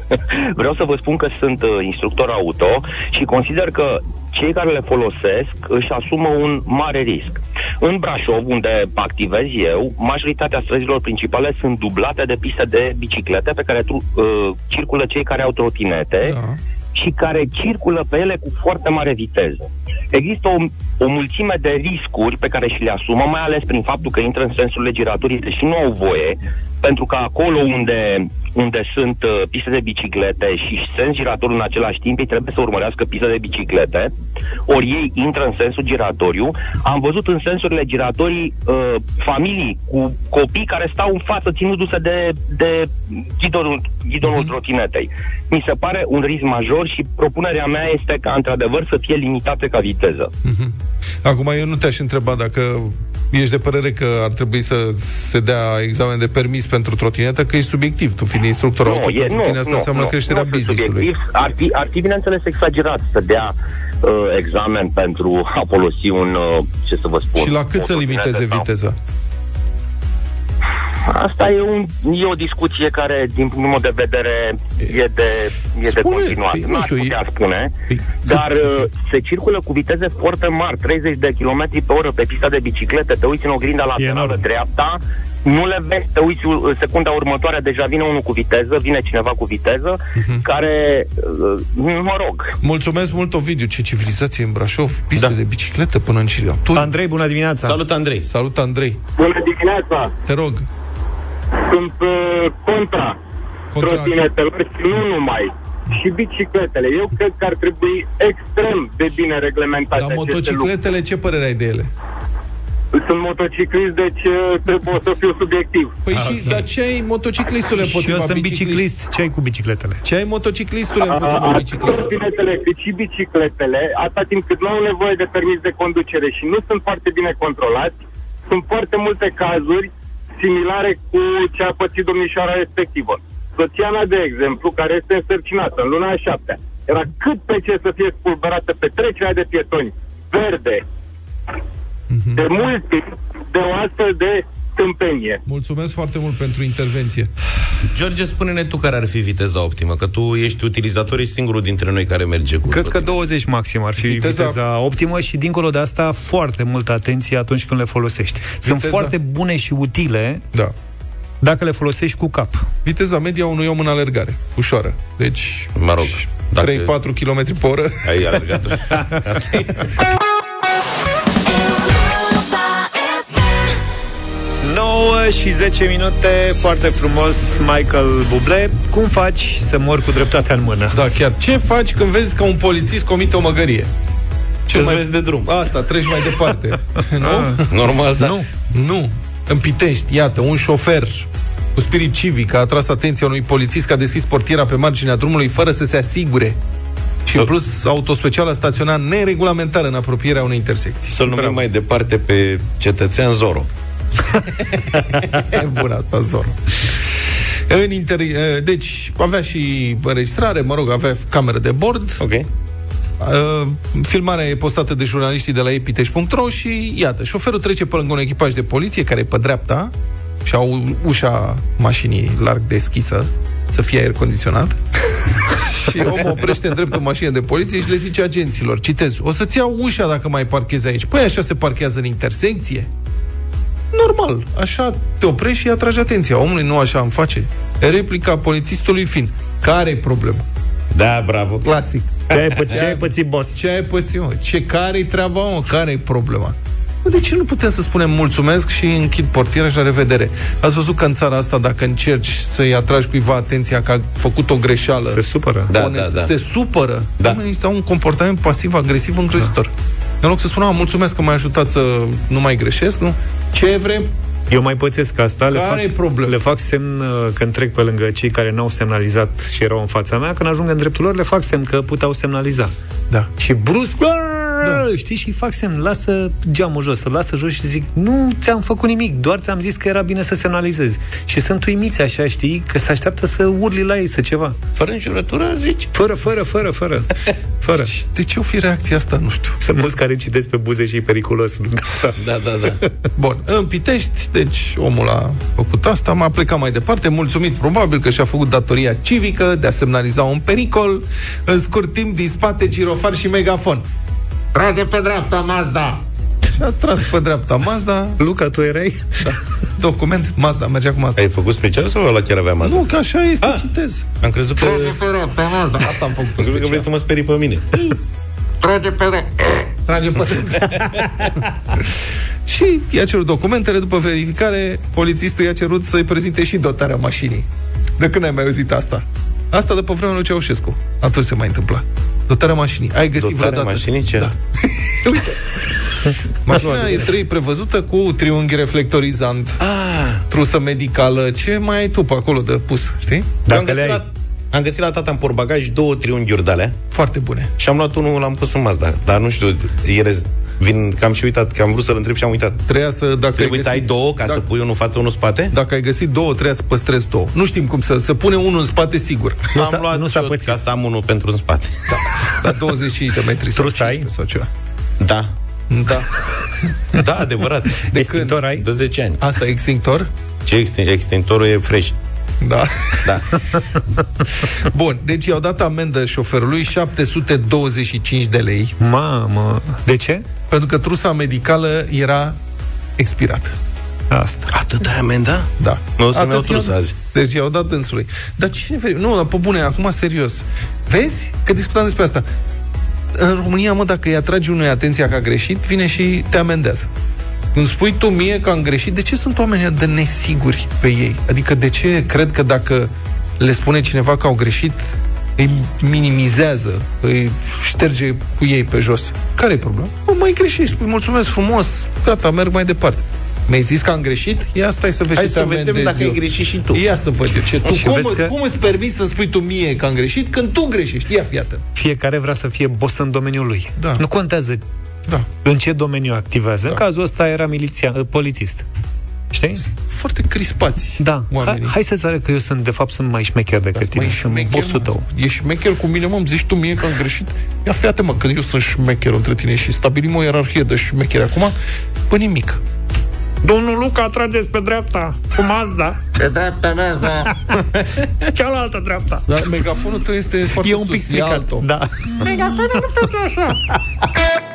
vreau să vă spun că sunt uh, instructor auto și consider că cei care le folosesc își asumă un mare risc. În Brașov, unde activez eu, majoritatea străzilor principale sunt dublate de piste de biciclete pe care tru- uh, circulă cei care au trotinete Da. Și care circulă pe ele cu foarte mare viteză. Există o, o mulțime de riscuri pe care și le asumă, mai ales prin faptul că intră în sensurile giratorii, deși nu au voie, pentru că acolo unde, unde sunt uh, piste de biciclete și sens giratoriu în același timp, ei trebuie să urmărească piste de biciclete, ori ei intră în sensul giratoriu. Am văzut în sensurile giratorii uh, familii cu copii care stau în față ținându-se de, de ghidonul, ghidonul trotinetei. Mi se pare un risc major și propunerea mea este ca într-adevăr să fie limitate ca viteză. Acum, eu nu te-aș întreba dacă ești de părere că ar trebui să se dea examen de permis pentru trotinetă, că e subiectiv. Tu fiind instructor auto, pentru tine asta înseamnă creșterea nu sunt business-ului. subiectiv. Ar fi, ar fi, bineînțeles, exagerat să dea uh, examen pentru a folosi un, uh, ce să vă spun... Și la cât o să trotinetă limiteze sau- viteza? Asta e, un, e o discuție care, din punctul meu de vedere, e de, e de Spune, continuat. păi, nu Nu știu, aș e- putea spune, Păi, dar cât să uh, fie? se circulă cu viteze foarte mari, 30 de km pe oră pe pista de biciclete, te uiți în oglinda laterală enorm. dreapta, nu le vezi, te uiți uh, secunda următoare, deja vine unul cu viteză, vine cineva cu viteză, Mhm. care, uh, mă rog, Mulțumesc mult, Ovidiu. Ce civilizație în Brașov. Piste Da. de bicicletă până în Cireaturi. Andrei, bună dimineața! Salut, Andrei! Salut, Andrei. Bună dimineața! Te rog. Sunt uh, contra, Contra- trotinetelor și nu numai. Și bicicletele. Eu cred că ar trebui extrem de bine reglementate Dar aceste lucruri. motocicletele, ce părere ai de ele? Sunt motociclist, deci uh, trebuie să fiu subiectiv. Păi și, dar ce ai motociclistule Și eu împotriva sunt biciclist? biciclist. Ce ai cu bicicletele? Ce ai motociclistule împotriva Atât biciclistului? trotinetele cât și bicicletele, atâta timp cât nu au nevoie de permis de conducere și nu sunt foarte bine controlați, sunt foarte multe cazuri similare cu ce a pățit domnișoara respectivă. Soția mea, de exemplu, care este însărcinată în luna a șaptea, era cât pe ce să fie spulberată pe trecerea de pietoni verde, de mult timp, de o astfel de tâmpenie. Mulțumesc foarte mult pentru intervenție. George, spune-ne tu care ar fi viteza optimă, că tu ești utilizator, ești singurul dintre noi care merge cu Cred că trotineta. 20 maxim ar fi Viteza- viteza, optimă și dincolo de asta foarte multă atenție atunci când le folosești. Sunt Viteza- foarte bune și utile Da. dacă le folosești cu cap. Viteza media unui om în alergare. Ușoară. Deci, Mă rog, dacă- 3-4 km pe oră. Ai alergat 9 și 10 minute, foarte frumos, Michael Bublé. Cum faci să mori cu dreptatea în mână? Da, chiar. Ce faci când vezi că un polițist comite o măgărie? Ce Îți vezi de drum. Asta, treci mai departe. nu? Normal, da. Nu. Nu. În Pitești, iată, un șofer cu spirit civic a atras atenția unui polițist că a deschis portiera pe marginea drumului fără să se asigure. Și în plus, autospecial a staționat neregulamentar în apropierea unei intersecții. Să-l numim mai departe pe cetățean Zoro. E bun asta, Zoro. În inter- Deci, avea și înregistrare, mă rog, avea cameră de bord. Ok. Uh, filmarea e postată de jurnaliștii de la epitești.ro și iată, șoferul trece pe lângă un echipaj de poliție care e pe dreapta și au ușa mașinii larg deschisă să fie aer condiționat și omul oprește în dreptul mașinii de poliție și le zice agenților, citez, o să-ți iau ușa dacă mai parchezi aici. Păi așa se parchează în intersecție? Normal, așa te oprești și atragi atenția. Omului nu așa îmi face. Replica polițistului fiind, care e problema? Da, bravo. Clasic. Ce ai, păț- ce ai pățit, boss? Ce ai pățit, mă? Ce care-i treaba, mă? Care-i problema? Bă, de ce nu putem să spunem mulțumesc și închid portiera și la revedere? Ați văzut că în țara asta, dacă încerci să-i atragi cuiva atenția că a făcut o greșeală, Se supără. Da, onestă, da, da. se supără. Da. Oamenii au un comportament pasiv-agresiv îngrozitor. În loc să spună, "A, mulțumesc că m-ai ajutat să nu mai greșesc, nu? Ce vrem? Eu mai pățesc asta. Le Care-i fac, problema? le fac semn uh, când trec pe lângă cei care n-au semnalizat și erau în fața mea. Când ajung în dreptul lor, le fac semn că puteau semnaliza. Da. Și brusc, "Aaa!" da. știi, și fac semn, lasă geamul jos, să lasă jos și zic, nu ți-am făcut nimic, doar ți-am zis că era bine să semnalizezi. Și sunt uimiți așa, știi, că se așteaptă să urli la ei, să ceva. Fără înjurătură, zici? Fără, fără, fără, fără. fără. Deci, de ce o fi reacția asta? Nu știu. Sunt mulți care citesc pe buze și e periculos. Da, da, da. Bun, în Pitești, deci omul a făcut asta, m-a plecat mai departe, mulțumit probabil că și-a făcut datoria civică de a semnaliza un pericol, în scurt timp din spate girofar și megafon. Trage pe dreapta, Mazda! Și a tras pe dreapta Mazda. Luca, tu erai? Da. Document, Mazda, mergea cu Mazda. Ai făcut special sau la chiar avea Mazda? Nu, că așa este, Ah. citez. Am crezut că... Trage pe dreapta, Mazda! Asta am făcut Am crezut că vrei special. să mă sperii pe mine. Trage pe dreapta! Trage pe Și i-a cerut documentele, după verificare, polițistul i-a cerut să-i prezinte și dotarea mașinii. De când ai mai auzit asta? Asta de pe vremea lui Ceaușescu. Atunci se mai întâmpla. Dotarea mașinii. Ai găsit Dotarea vreodată? mașinii? Ce Da. Uite. Mașina e trei prevăzută cu triunghi reflectorizant, Ah, trusă medicală. Ce mai ai tu pe acolo de pus, știi? am, Dacă găsit le ai. la, am găsit la tata în portbagaj două triunghiuri de alea Foarte bune. și am luat unul, l-am pus în Mazda. Dar nu știu, ele vin, că am și uitat, că am vrut să-l întreb și am uitat. Trebuia să, dacă Trebuie ai să ai găsit, două ca dacă, să pui unul față, unul spate? Dacă ai găsit două, trebuia să păstrezi două. Nu știm cum să... Se pune unul în spate, sigur. Nu am s-a- luat nu și s-a eu pățit. ca să am unul pentru în spate. La 25 de metri sau Trus ai? 15 sau ceva. Da. Da. Da, adevărat. De Extintor când? ai? De 10 ani. Asta e extinctor? Ce extin- extintorul e fresh. Da. Da. Bun, deci i-au dat amendă șoferului 725 de lei Mamă, de ce? pentru că trusa medicală era expirată. Asta. Atât ai amenda? Da. Nu o să-mi iau Atât i-au- trusa azi. Deci i-au dat dânsului. Dar cine veri... Nu, dar pe bune, acum serios. Vezi că discutam despre asta. În România, mă, dacă îi atragi unui atenția că a greșit, vine și te amendează. Îmi spui tu mie că am greșit, de ce sunt oamenii de nesiguri pe ei? Adică de ce cred că dacă le spune cineva că au greșit, îi minimizează, îi șterge cu ei pe jos? Care e problema? Bă, mai greșești, spui mulțumesc frumos, gata, merg mai departe. Mi-ai zis că am greșit? Ia stai să vezi Hai ce să te vedem amendez dacă eu. ai greșit și tu. Ia să văd eu ce tu. Și Cum, vezi că... că- cum îți permiți să spui tu mie că am greșit când tu greșești? Ia fiată. Fiecare vrea să fie boss în domeniul lui. Da. Nu contează Da. în ce domeniu activează. Da. În cazul ăsta era miliția, uh, polițist. Știi? Foarte crispați Da. Hai, oamenii. hai să-ți arăt că eu sunt, de fapt, sunt mai șmecher decât tine. Mai Sunt șmecher, bossul mă. tău. Ești șmecher cu mine, mă, îmi zici tu mie că am greșit? Ia fiate, mă, când eu sunt șmecher între tine și stabilim o ierarhie de șmecheri acum, pe nimic. Domnul Luca, trageți pe dreapta, cu Mazda. Pe dreapta, Mazda. Cealaltă dreapta. Dar megafonul tău este foarte E un pic sus, e stricat. altul. Da. Megafonul nu face așa.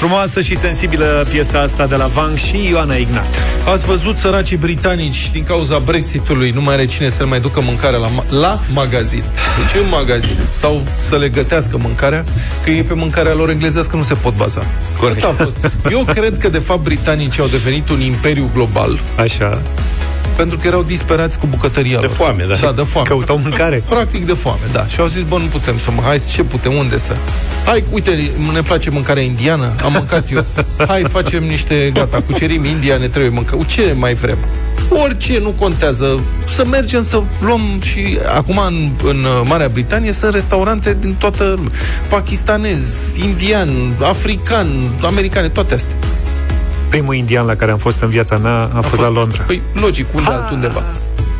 Frumoasă și sensibilă piesa asta de la Vang și Ioana Ignat. Ați văzut săracii britanici din cauza Brexitului nu mai are cine să le mai ducă mâncarea la, ma- la magazin. Deci în magazin. Sau să le gătească mâncarea, că ei pe mâncarea lor englezească nu se pot baza. Corect. Asta a fost. Eu cred că de fapt britanicii au devenit un imperiu global Așa. Pentru că erau disperați cu bucătăria De lor. foame, da. Da, de foame. Căutau mâncare. Practic de foame, da. Și au zis, bă, nu putem să mă... Hai, ce putem? Unde să... Hai, uite, ne place mâncarea indiană, am mâncat eu. Hai, facem niște... Gata, cucerim India, ne trebuie mâncă. Ce mai vrem? Orice, nu contează. Să mergem să luăm și... Acum, în, în Marea Britanie, sunt restaurante din toată lumea. Pakistanez, indian, african, americane, toate astea. Primul indian la care am fost în viața mea a, a fost, la Londra. Păi, logic, unde altundeva.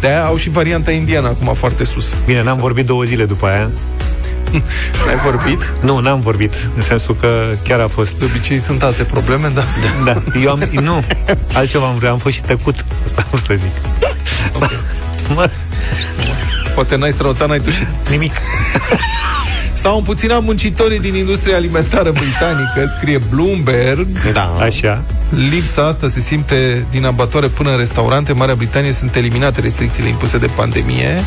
De-aia au și varianta indiană acum foarte sus. Bine, n-am vorbit două zile după aia. Ai vorbit? Nu, n-am vorbit. În sensul că chiar a fost... De obicei sunt alte probleme, da. Da, eu am... Nu, altceva am vrea, am fost și tăcut. Asta am să zic. Mă, Poate n-ai străutat, n-ai tușit. nimic. S-au împuținat muncitorii din industria alimentară britanică, scrie Bloomberg. Da. Așa. Lipsa asta se simte din abatoare până în restaurante. În Marea Britanie sunt eliminate restricțiile impuse de pandemie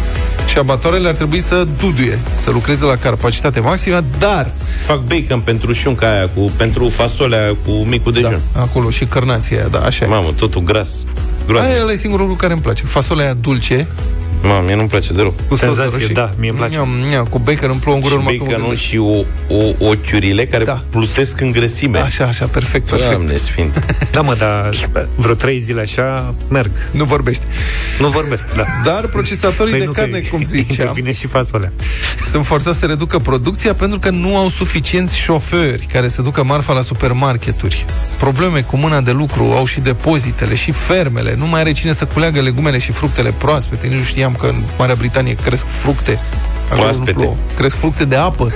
și abatoarele ar trebui să duduie, să lucreze la capacitate maximă, dar Fac bacon pentru șunca aia, cu, pentru fasolea cu micul dejun. da, acolo și cărnația aia, da, așa e. Mamă, totul gras. Groaznic. Aia e singurul lucru care îmi place. Fasolea aia dulce, Ma, mie nu-mi place deloc. Cu Senzație, roșii. da, mie îmi place. Ia, ia, cu bacon îmi plouă în gură Și numai că mă baconul gândesc. și o, o, ochiurile care da. plutesc în grăsime. Așa, așa, perfect, perfect. Doamne sfânt. Da, mă, dar vreo trei zile așa merg. Nu vorbești. Nu vorbesc, da. Dar procesatorii Păi de nu, că carne, cum ziceam, Vine și fasolea. sunt forțați să reducă producția pentru că nu au suficienți șoferi care să ducă marfa la supermarketuri. Probleme cu mâna de lucru au și depozitele și fermele. Nu mai are cine să culeagă legumele și fructele proaspete. Nici nu știam că în Marea Britanie cresc fructe Acolo nu Proaspete. plouă. Cresc fructe de apă.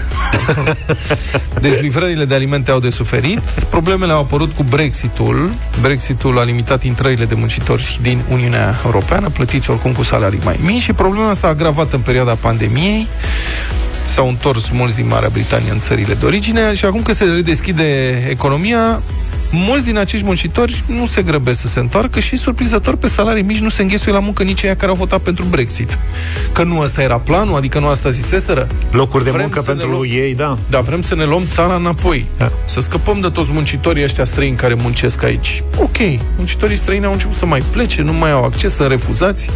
deci livrările de alimente au de suferit. Problemele au apărut cu Brexitul. Brexitul a limitat intrările de muncitori din Uniunea Europeană, plătiți oricum cu salarii mai mici și problema s-a agravat în perioada pandemiei s-au întors mulți din Marea Britanie în țările de origine și acum că se redeschide economia, mulți din acești muncitori nu se grăbesc să se întoarcă și, surprinzător, pe salarii mici nu se înghesuie la muncă nici aia care au votat pentru Brexit. Că nu ăsta era planul, adică nu asta ziseseră. Locuri de Vrem muncă să ne pentru luăm- ei, da. Da, vrem să ne luăm țara înapoi. Da. Să scăpăm de toți muncitorii ăștia străini care muncesc aici. Ok, muncitorii străini au început să mai plece, nu mai au acces, sunt refuzați.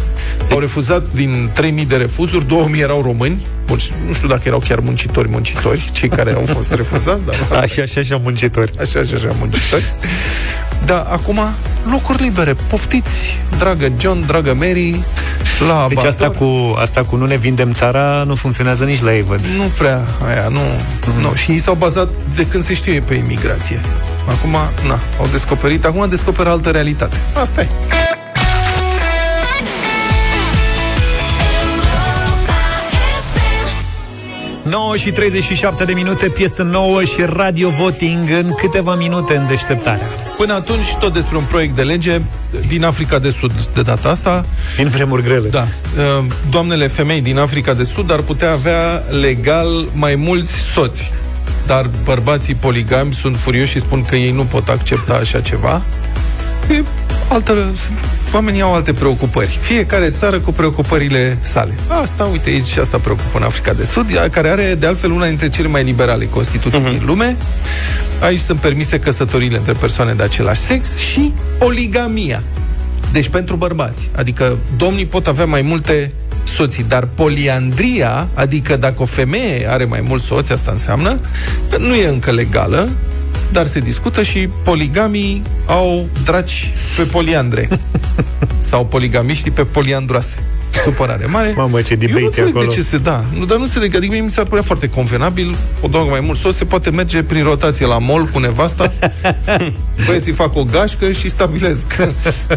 Au refuzat din 3000 de refuzuri, 2000 erau români. Bun, și nu știu dacă erau chiar muncitori, muncitori, cei care au fost refuzați, dar asta Așa și așa muncitori. Așa și așa muncitori. Da, acum, locuri libere. Poftiți, dragă John, dragă Mary, la Deci Abador. asta cu, asta cu nu ne vindem țara nu funcționează nici la ei, văd. Nu prea aia, nu. Mm-hmm. nu. Și ei s-au bazat de când se știe pe imigrație. Acum, na, au descoperit, acum descoperă altă realitate. Asta e. 9 și 37 de minute, piesă nouă și radio voting în câteva minute în deșteptarea. Până atunci, tot despre un proiect de lege din Africa de Sud, de data asta. În vremuri grele. Da. Uh, Doamnele femei din Africa de Sud ar putea avea legal mai mulți soți. Dar bărbații poligami sunt furioși și spun că ei nu pot accepta așa ceva. E altă, oamenii au alte preocupări. Fiecare țară cu preocupările sale. Asta, uite, aici asta preocupă în Africa de Sud, ea care are, de altfel, una dintre cele mai liberale constituții uh-huh. din lume. Aici sunt permise căsătorile între persoane de același sex și poligamia. Deci pentru bărbați. Adică domnii pot avea mai multe soții, dar poliandria, adică dacă o femeie are mai mulți soți, asta înseamnă, că nu e încă legală, dar se discută și poligamii au draci pe poliandre. Sau poligamiștii pe poliandroase. Supărare mare. Mamă, ce Eu nu debate înțeleg acolo. de ce se da. Nu, dar nu înțeleg. Adică mie mi s-ar părea foarte convenabil. O doamnă mai mult sos se poate merge prin rotație la mall cu nevasta. Băieții fac o gașcă și stabilesc.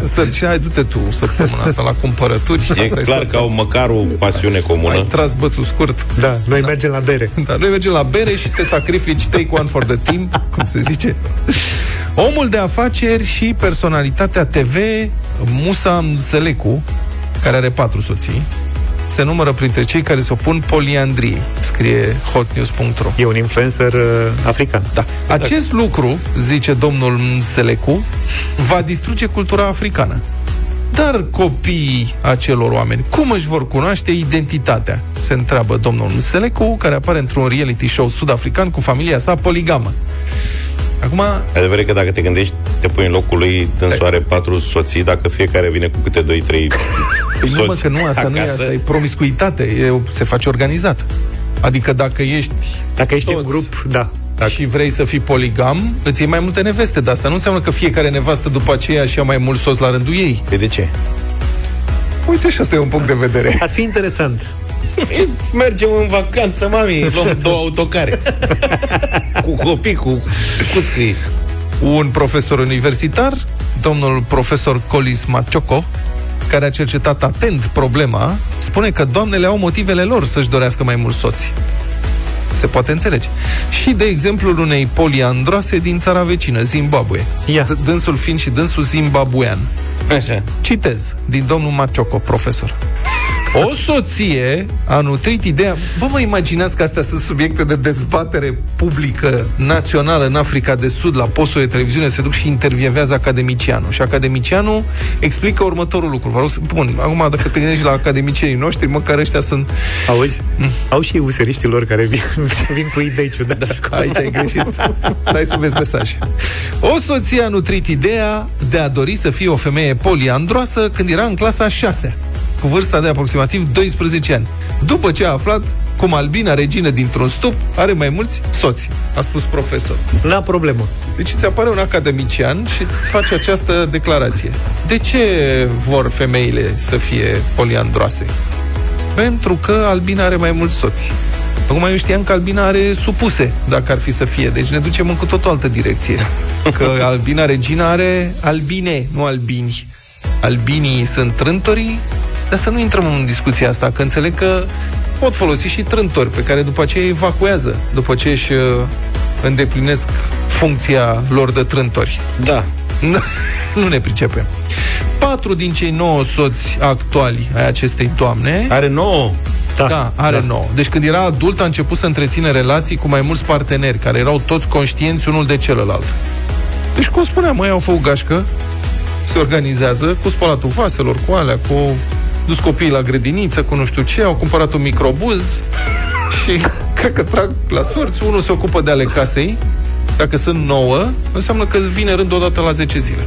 Să și hai, du-te tu săptămâna asta la cumpărături. E Asta clar să- că au măcar o pasiune Ai comună. tras bățul scurt. Da, noi da. mergem la bere. Da, noi mergem la bere și te sacrifici, take one for the team, cum se zice. Omul de afaceri și personalitatea TV, Musa Mzelecu, care are patru soții, se numără printre cei care se opun poliandriei, scrie hotnews.ro. E un influencer uh, african. Da. Acest lucru, zice domnul Mselecu, va distruge cultura africană. Dar copiii acelor oameni, cum își vor cunoaște identitatea? Se întreabă domnul Mselecu, care apare într-un reality show sud-african cu familia sa poligamă. Acum, Adevărat că dacă te gândești, te pui în locul lui, dânsul are patru soții, dacă fiecare vine cu câte doi, trei păi nu mă, soți că nu, asta nu e, acasă. asta e promiscuitate, e, se face organizat. Adică dacă ești Dacă ești în toți grup, da. și vrei să fii poligam, îți iei mai multe neveste, dar asta nu înseamnă că fiecare nevastă după aceea și ia mai mulți soți la rândul ei. Păi de ce? Uite și asta e un punct de vedere. Ar fi interesant. Mergem în vacanță, mami, luăm două autocare. cu copii, cu, cu scrii. Un profesor universitar, domnul profesor Colis Macioco, care a cercetat atent problema, spune că doamnele au motivele lor să-și dorească mai mulți soți. Se poate înțelege. Și de exemplul unei poliandroase din țara vecină, Zimbabwe. Ia. D- Dânsul fiind și dânsul zimbabuean. Așa. Citez din domnul Macioco, profesor. O soție a nutrit ideea... Bă, vă imaginați că astea sunt subiecte de dezbatere publică națională în Africa de Sud, la postul de televiziune, se duc și intervievează academicianul. Și academicianul explică următorul lucru. Vă rog să... Bun, acum dacă te gândești la academicienii noștri, măcar ăștia sunt... Auzi? Au și useriștilor care vin, vin cu idei ciudate. Aici ai greșit. Stai să vezi mesaj. O soție a nutrit ideea de a dori să fie o femeie poliandroasă când era în clasa a șasea. Cu vârsta de aproximativ 12 ani. După ce a aflat cum Albina, regină dintr-un stup, are mai mulți soți, a spus profesor. La problemă. Deci îți apare un academician și îți face această declarație. De ce vor femeile să fie poliandroase? Pentru că Albina are mai mulți soți. Acum eu știam că Albina are supuse, dacă ar fi să fie. Deci ne ducem în cu tot o altă direcție. Că Albina Regina are albine, nu albini. Albinii sunt trântorii, dar să nu intrăm în discuția asta, că înțeleg că pot folosi și trântori pe care după aceea evacuează, după ce își uh, îndeplinesc funcția lor de trântori. Da. nu ne pricepem. Patru din cei nouă soți actuali ai acestei doamne... Are nouă? Da, da are da. nouă. Deci când era adult a început să întrețină relații cu mai mulți parteneri, care erau toți conștienți unul de celălalt. Deci, cum spuneam, mai au făcut gașcă, se organizează cu spălatul vaselor, cu alea, cu dus copiii la grădiniță, cu nu știu ce, au cumpărat un microbuz și cred că trag la sorți, unul se ocupă de ale casei, dacă sunt nouă, înseamnă că vine rând odată la 10 zile.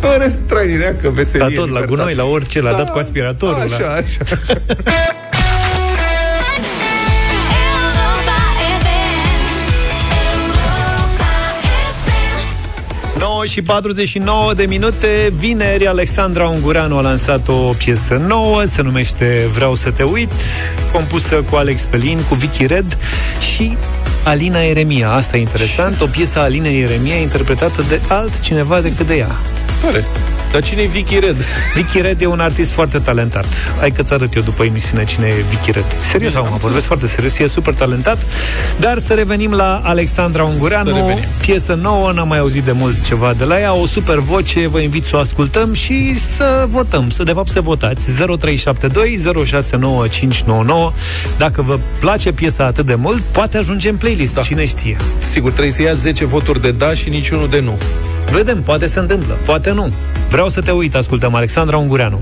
în rest, trainereacă, veselie, La tot, la gunoi, la orice, l-a Da, dat cu aspiratorul. Așa, la... așa. 9 și 49 de minute. Vineri Alexandra Ungureanu a lansat o piesă nouă Se numește Vreau să te uit Compusă cu Alex Pelin, cu Vicky Red Și Alina Eremia Asta e interesant, o piesă a Alinei Eremia Interpretată de altcineva decât de ea. Tare. Dar cine e Vicky Red? Vicky Red e un artist foarte talentat. Hai că-ți arăt eu după emisiune cine e Vicky Red. Serios, acum, vorbesc foarte serios, e super talentat. Dar să revenim la Alexandra Să Ungureanu, revenim. piesă nouă, n-am mai auzit de mult ceva de la ea, o super voce, vă invit să o ascultăm și să votăm, să de fapt să votați. 0372 069599. Dacă vă place piesa atât de mult, poate ajunge în playlist, da. cine știe. Sigur, trebuie să ia 10 voturi de da și niciunul de nu. Vedem, poate se întâmplă, poate nu. Vreau să te uit, ascultăm Alexandra Ungureanu.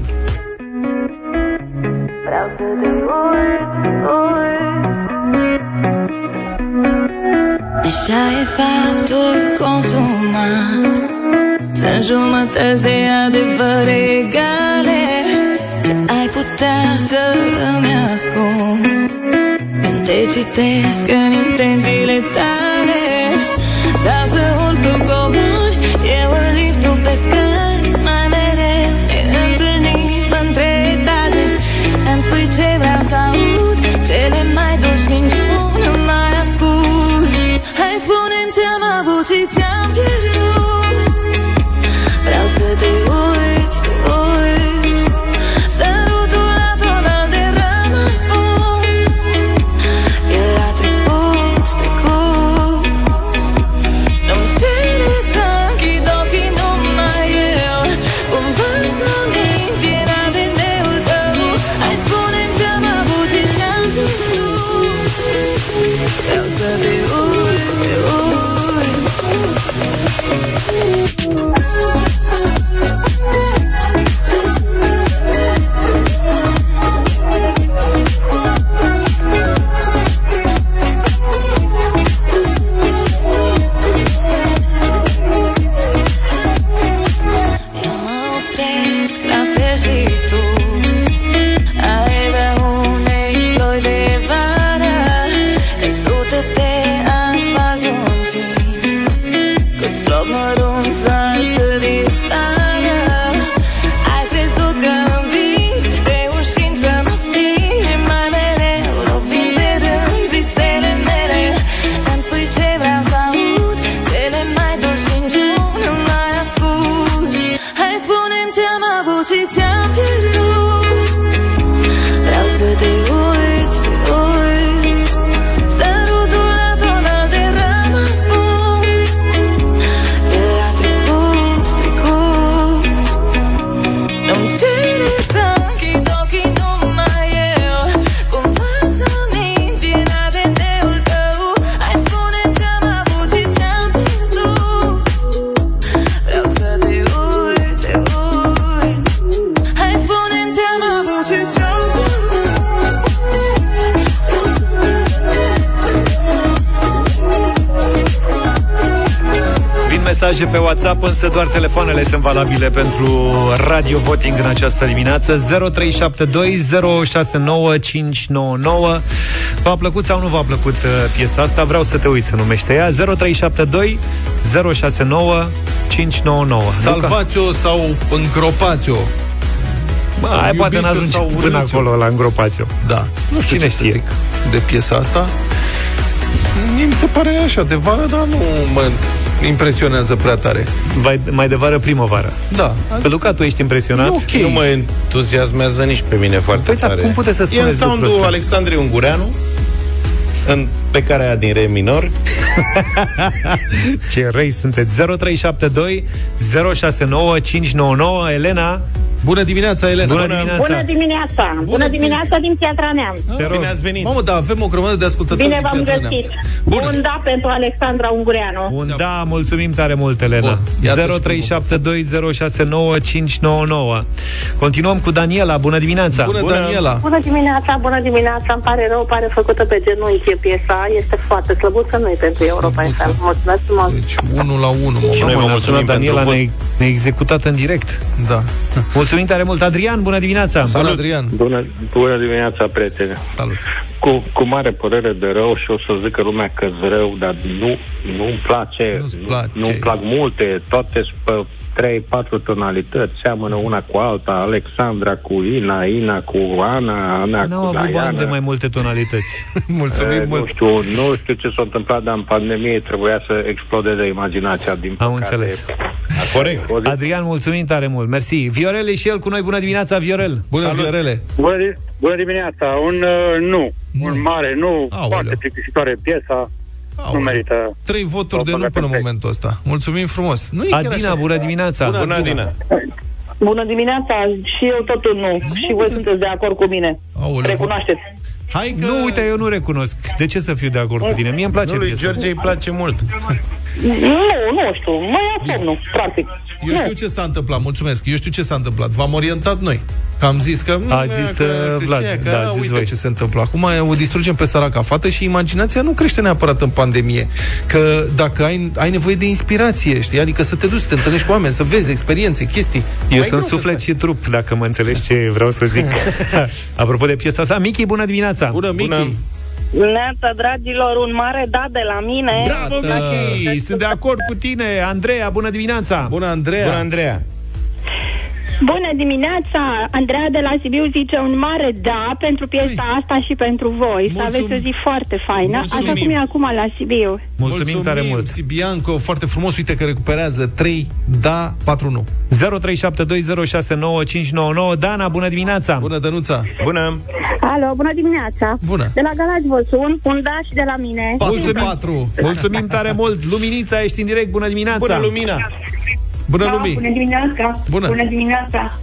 Deja e faptul consumat Sunt jumătăți de adevăr egale Ce ai putea să îmi ascund Când te citesc în intențiile tale ce-am doar telefoanele sunt valabile pentru radio voting în această dimineață. 0372 V-a plăcut sau nu v-a plăcut uh, piesa asta? Vreau să te uiți, se numește ea. 0372 069 599. Salvați-o sau îngropați-o. Hai, poate Iubiți-o n-ajunge sau până urâți-o. acolo la îngropațiu. Da. Nu știu Cine ce știe? să zic de piesa asta. Mie mi se pare așa de vară, dar nu mă impresionează prea tare. Mai, mai de vară, primăvară. Da. Pe Luca, tu ești impresionat? Ok. Nu mă entuziasmează nici pe mine foarte Păi, dar tare. cum puteți să E în spuneți lucrul soundul ăsta? Alexandrei Ungureanu, în plecarea aia din re minor. Ce răi sunteți 0372 069 599 Elena Bună dimineața, Elena! Bună dimineața Bună dimineața! Bună, Bună dimineața din Piatra Neamț! Te rog. Bine ați venit! Mamă, da, avem o grămadă de ascultători Bine din v-am Piatra găsit! Neamț. Bună. Un da pentru Alexandra Ungureanu. Un da, mulțumim tare mult, Elena. Bun, iată și 0372069599. Continuăm cu Daniela. Bună dimineața! Bună, Daniela! Bună dimineața, bună dimineața, îmi pare rău, pare făcută pe genunchi piesa, este foarte slăbuță, nu e pentru Europa Slăbuță. FM. Mulțumesc frumos! Deci, unul la unul. Și Mă, noi vă Ne-a mulțumim sunat Daniela, pentru ne, ne executat în direct. da. Mulțumim tare mult. Adrian, bună dimineața! Salut, Adrian! Bună, bună dimineața, prieteni. Salut! Cu, cu mare părere de rău și o să zică lumea că rău, dar nu, nu-mi place, Nu-ți place. nu, nu-mi plac multe, toate sunt pe 3-4 tonalități, seamănă una cu alta, Alexandra cu Ina, Ina cu Ana, Ana N-au cu avut Diana. bani de mai multe tonalități. Mulțumim Eh, mult! nu știu, nu știu ce s-a întâmplat, dar în pandemie trebuia să explodeze imaginația din Am păcate. înțeles. Corect. O zi- Adrian, mulțumim tare mult. Mersi. Viorel e și el cu noi. Bună dimineața, Viorel! Bună, Salut. Viorele! Bună, di- bună dimineața, un uh, nu, Nu. un mare nu, Aoleu. foarte plictisitoare piesa, Aoleu. nu merită. Trei voturi O de nu băgă până în perfect. momentul ăsta. Mulțumim frumos! Nu e chiar Adina, așa. bună dimineața! Bună, Bună, Adina! Bună dimineața și eu totul nu, și voi sunteți de acord cu mine. Aoleu, Recunoașteți. Hai că... Nu, uite, eu nu recunosc. De ce să fiu de acord cu tine? Mie îmi place Nu, lui piesa. George îi place mult. Nu, nu știu, mă ia somnul, practic. Eu Nu. știu ce s-a întâmplat, mulțumesc. Eu știu ce s-a întâmplat. V-am orientat noi. Că am zis că... A "Mm, zis, că, uh, știi Vlad, ce, că, da, a zis uite voi." ce se întâmplă. Acum o distrugem pe săraca fată și imaginația nu crește neapărat în pandemie. Că dacă ai, ai nevoie de inspirație, știi? Adică să te duci, să te întâlnești cu oameni, să vezi experiențe, chestii. Eu Mai sunt greu să suflet faci. și trup, dacă mă înțelegi ce vreau să zic. Apropo de piesa asta, Miki, bună dimineața! Bună, Miki! Bună. Neața, dragilor, un mare da de la mine. Bravo, Miki! Sunt de acord cu tine! Andreea, bună dimineața! Bună, Andreea! Bună, Andreea! Bună dimineața! Andreea de la Sibiu zice un mare da pentru piesa asta și pentru voi. Să Mulțum- aveți o zi foarte faină, Mulțumim. așa cum e acum la Sibiu. Mulțumim, tare mult! Bianco, foarte frumos, uite că recuperează 3 da, 4 nu. 0372069599 Dana, bună dimineața! Bună, Dănuța! Bună! Alo, bună dimineața! Bună! De la Galați vă sun, un da și de la mine. 4 4. Mulțumim tare mult! Luminița, ești în direct, bună dimineața! Bună, Lumina! Bună, Da, Lumi! bună dimineața! Bună. Bună dimineața!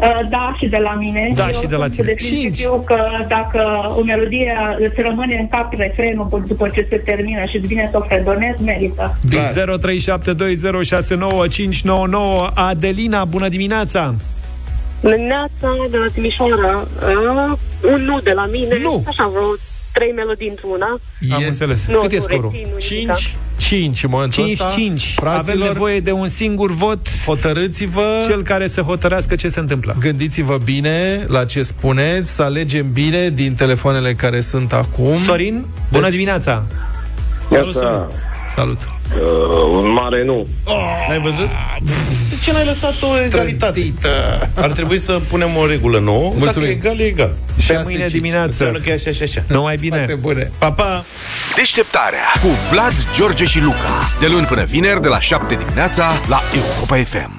Uh, Da, și de la mine. Da, Eu și de la sunt tine. De principiu că dacă o melodie îți rămâne în cap refrenul după ce se termină și îți vine să o fredonezi, merită. 0372069599 Adelina, bună dimineața! Neața de la Timișoara, uh, un nu de la mine, Nu. așa vreo trei melodii într-una. Am înțeles. Nu, Cât e nu scorul? rețin, nu 5 5 în momentul 5-5. ăsta. Avem Fraților, nevoie de un singur vot. hotărâți-vă, Cel care să hotărească ce se întâmplă. gândiți-vă bine la ce spuneți, să alegem bine din telefoanele care sunt acum. Sorin, bună Deci- dimineața! Salut, Sorin. Salut! Uh, un mare nu. Ai văzut? De ce n-ai lăsat o egalitate? Ar trebui să punem o regulă nouă. Mulțumim. Dacă e egal, e egal. Pe Șase, mâine cinci. dimineață. Înseamnă că e așa și așa. Numai bine! Foarte bune! Pa, pa! Deșteptarea cu Vlad, George și Luca. De luni până vineri, de la 7 dimineața, la Europa FM.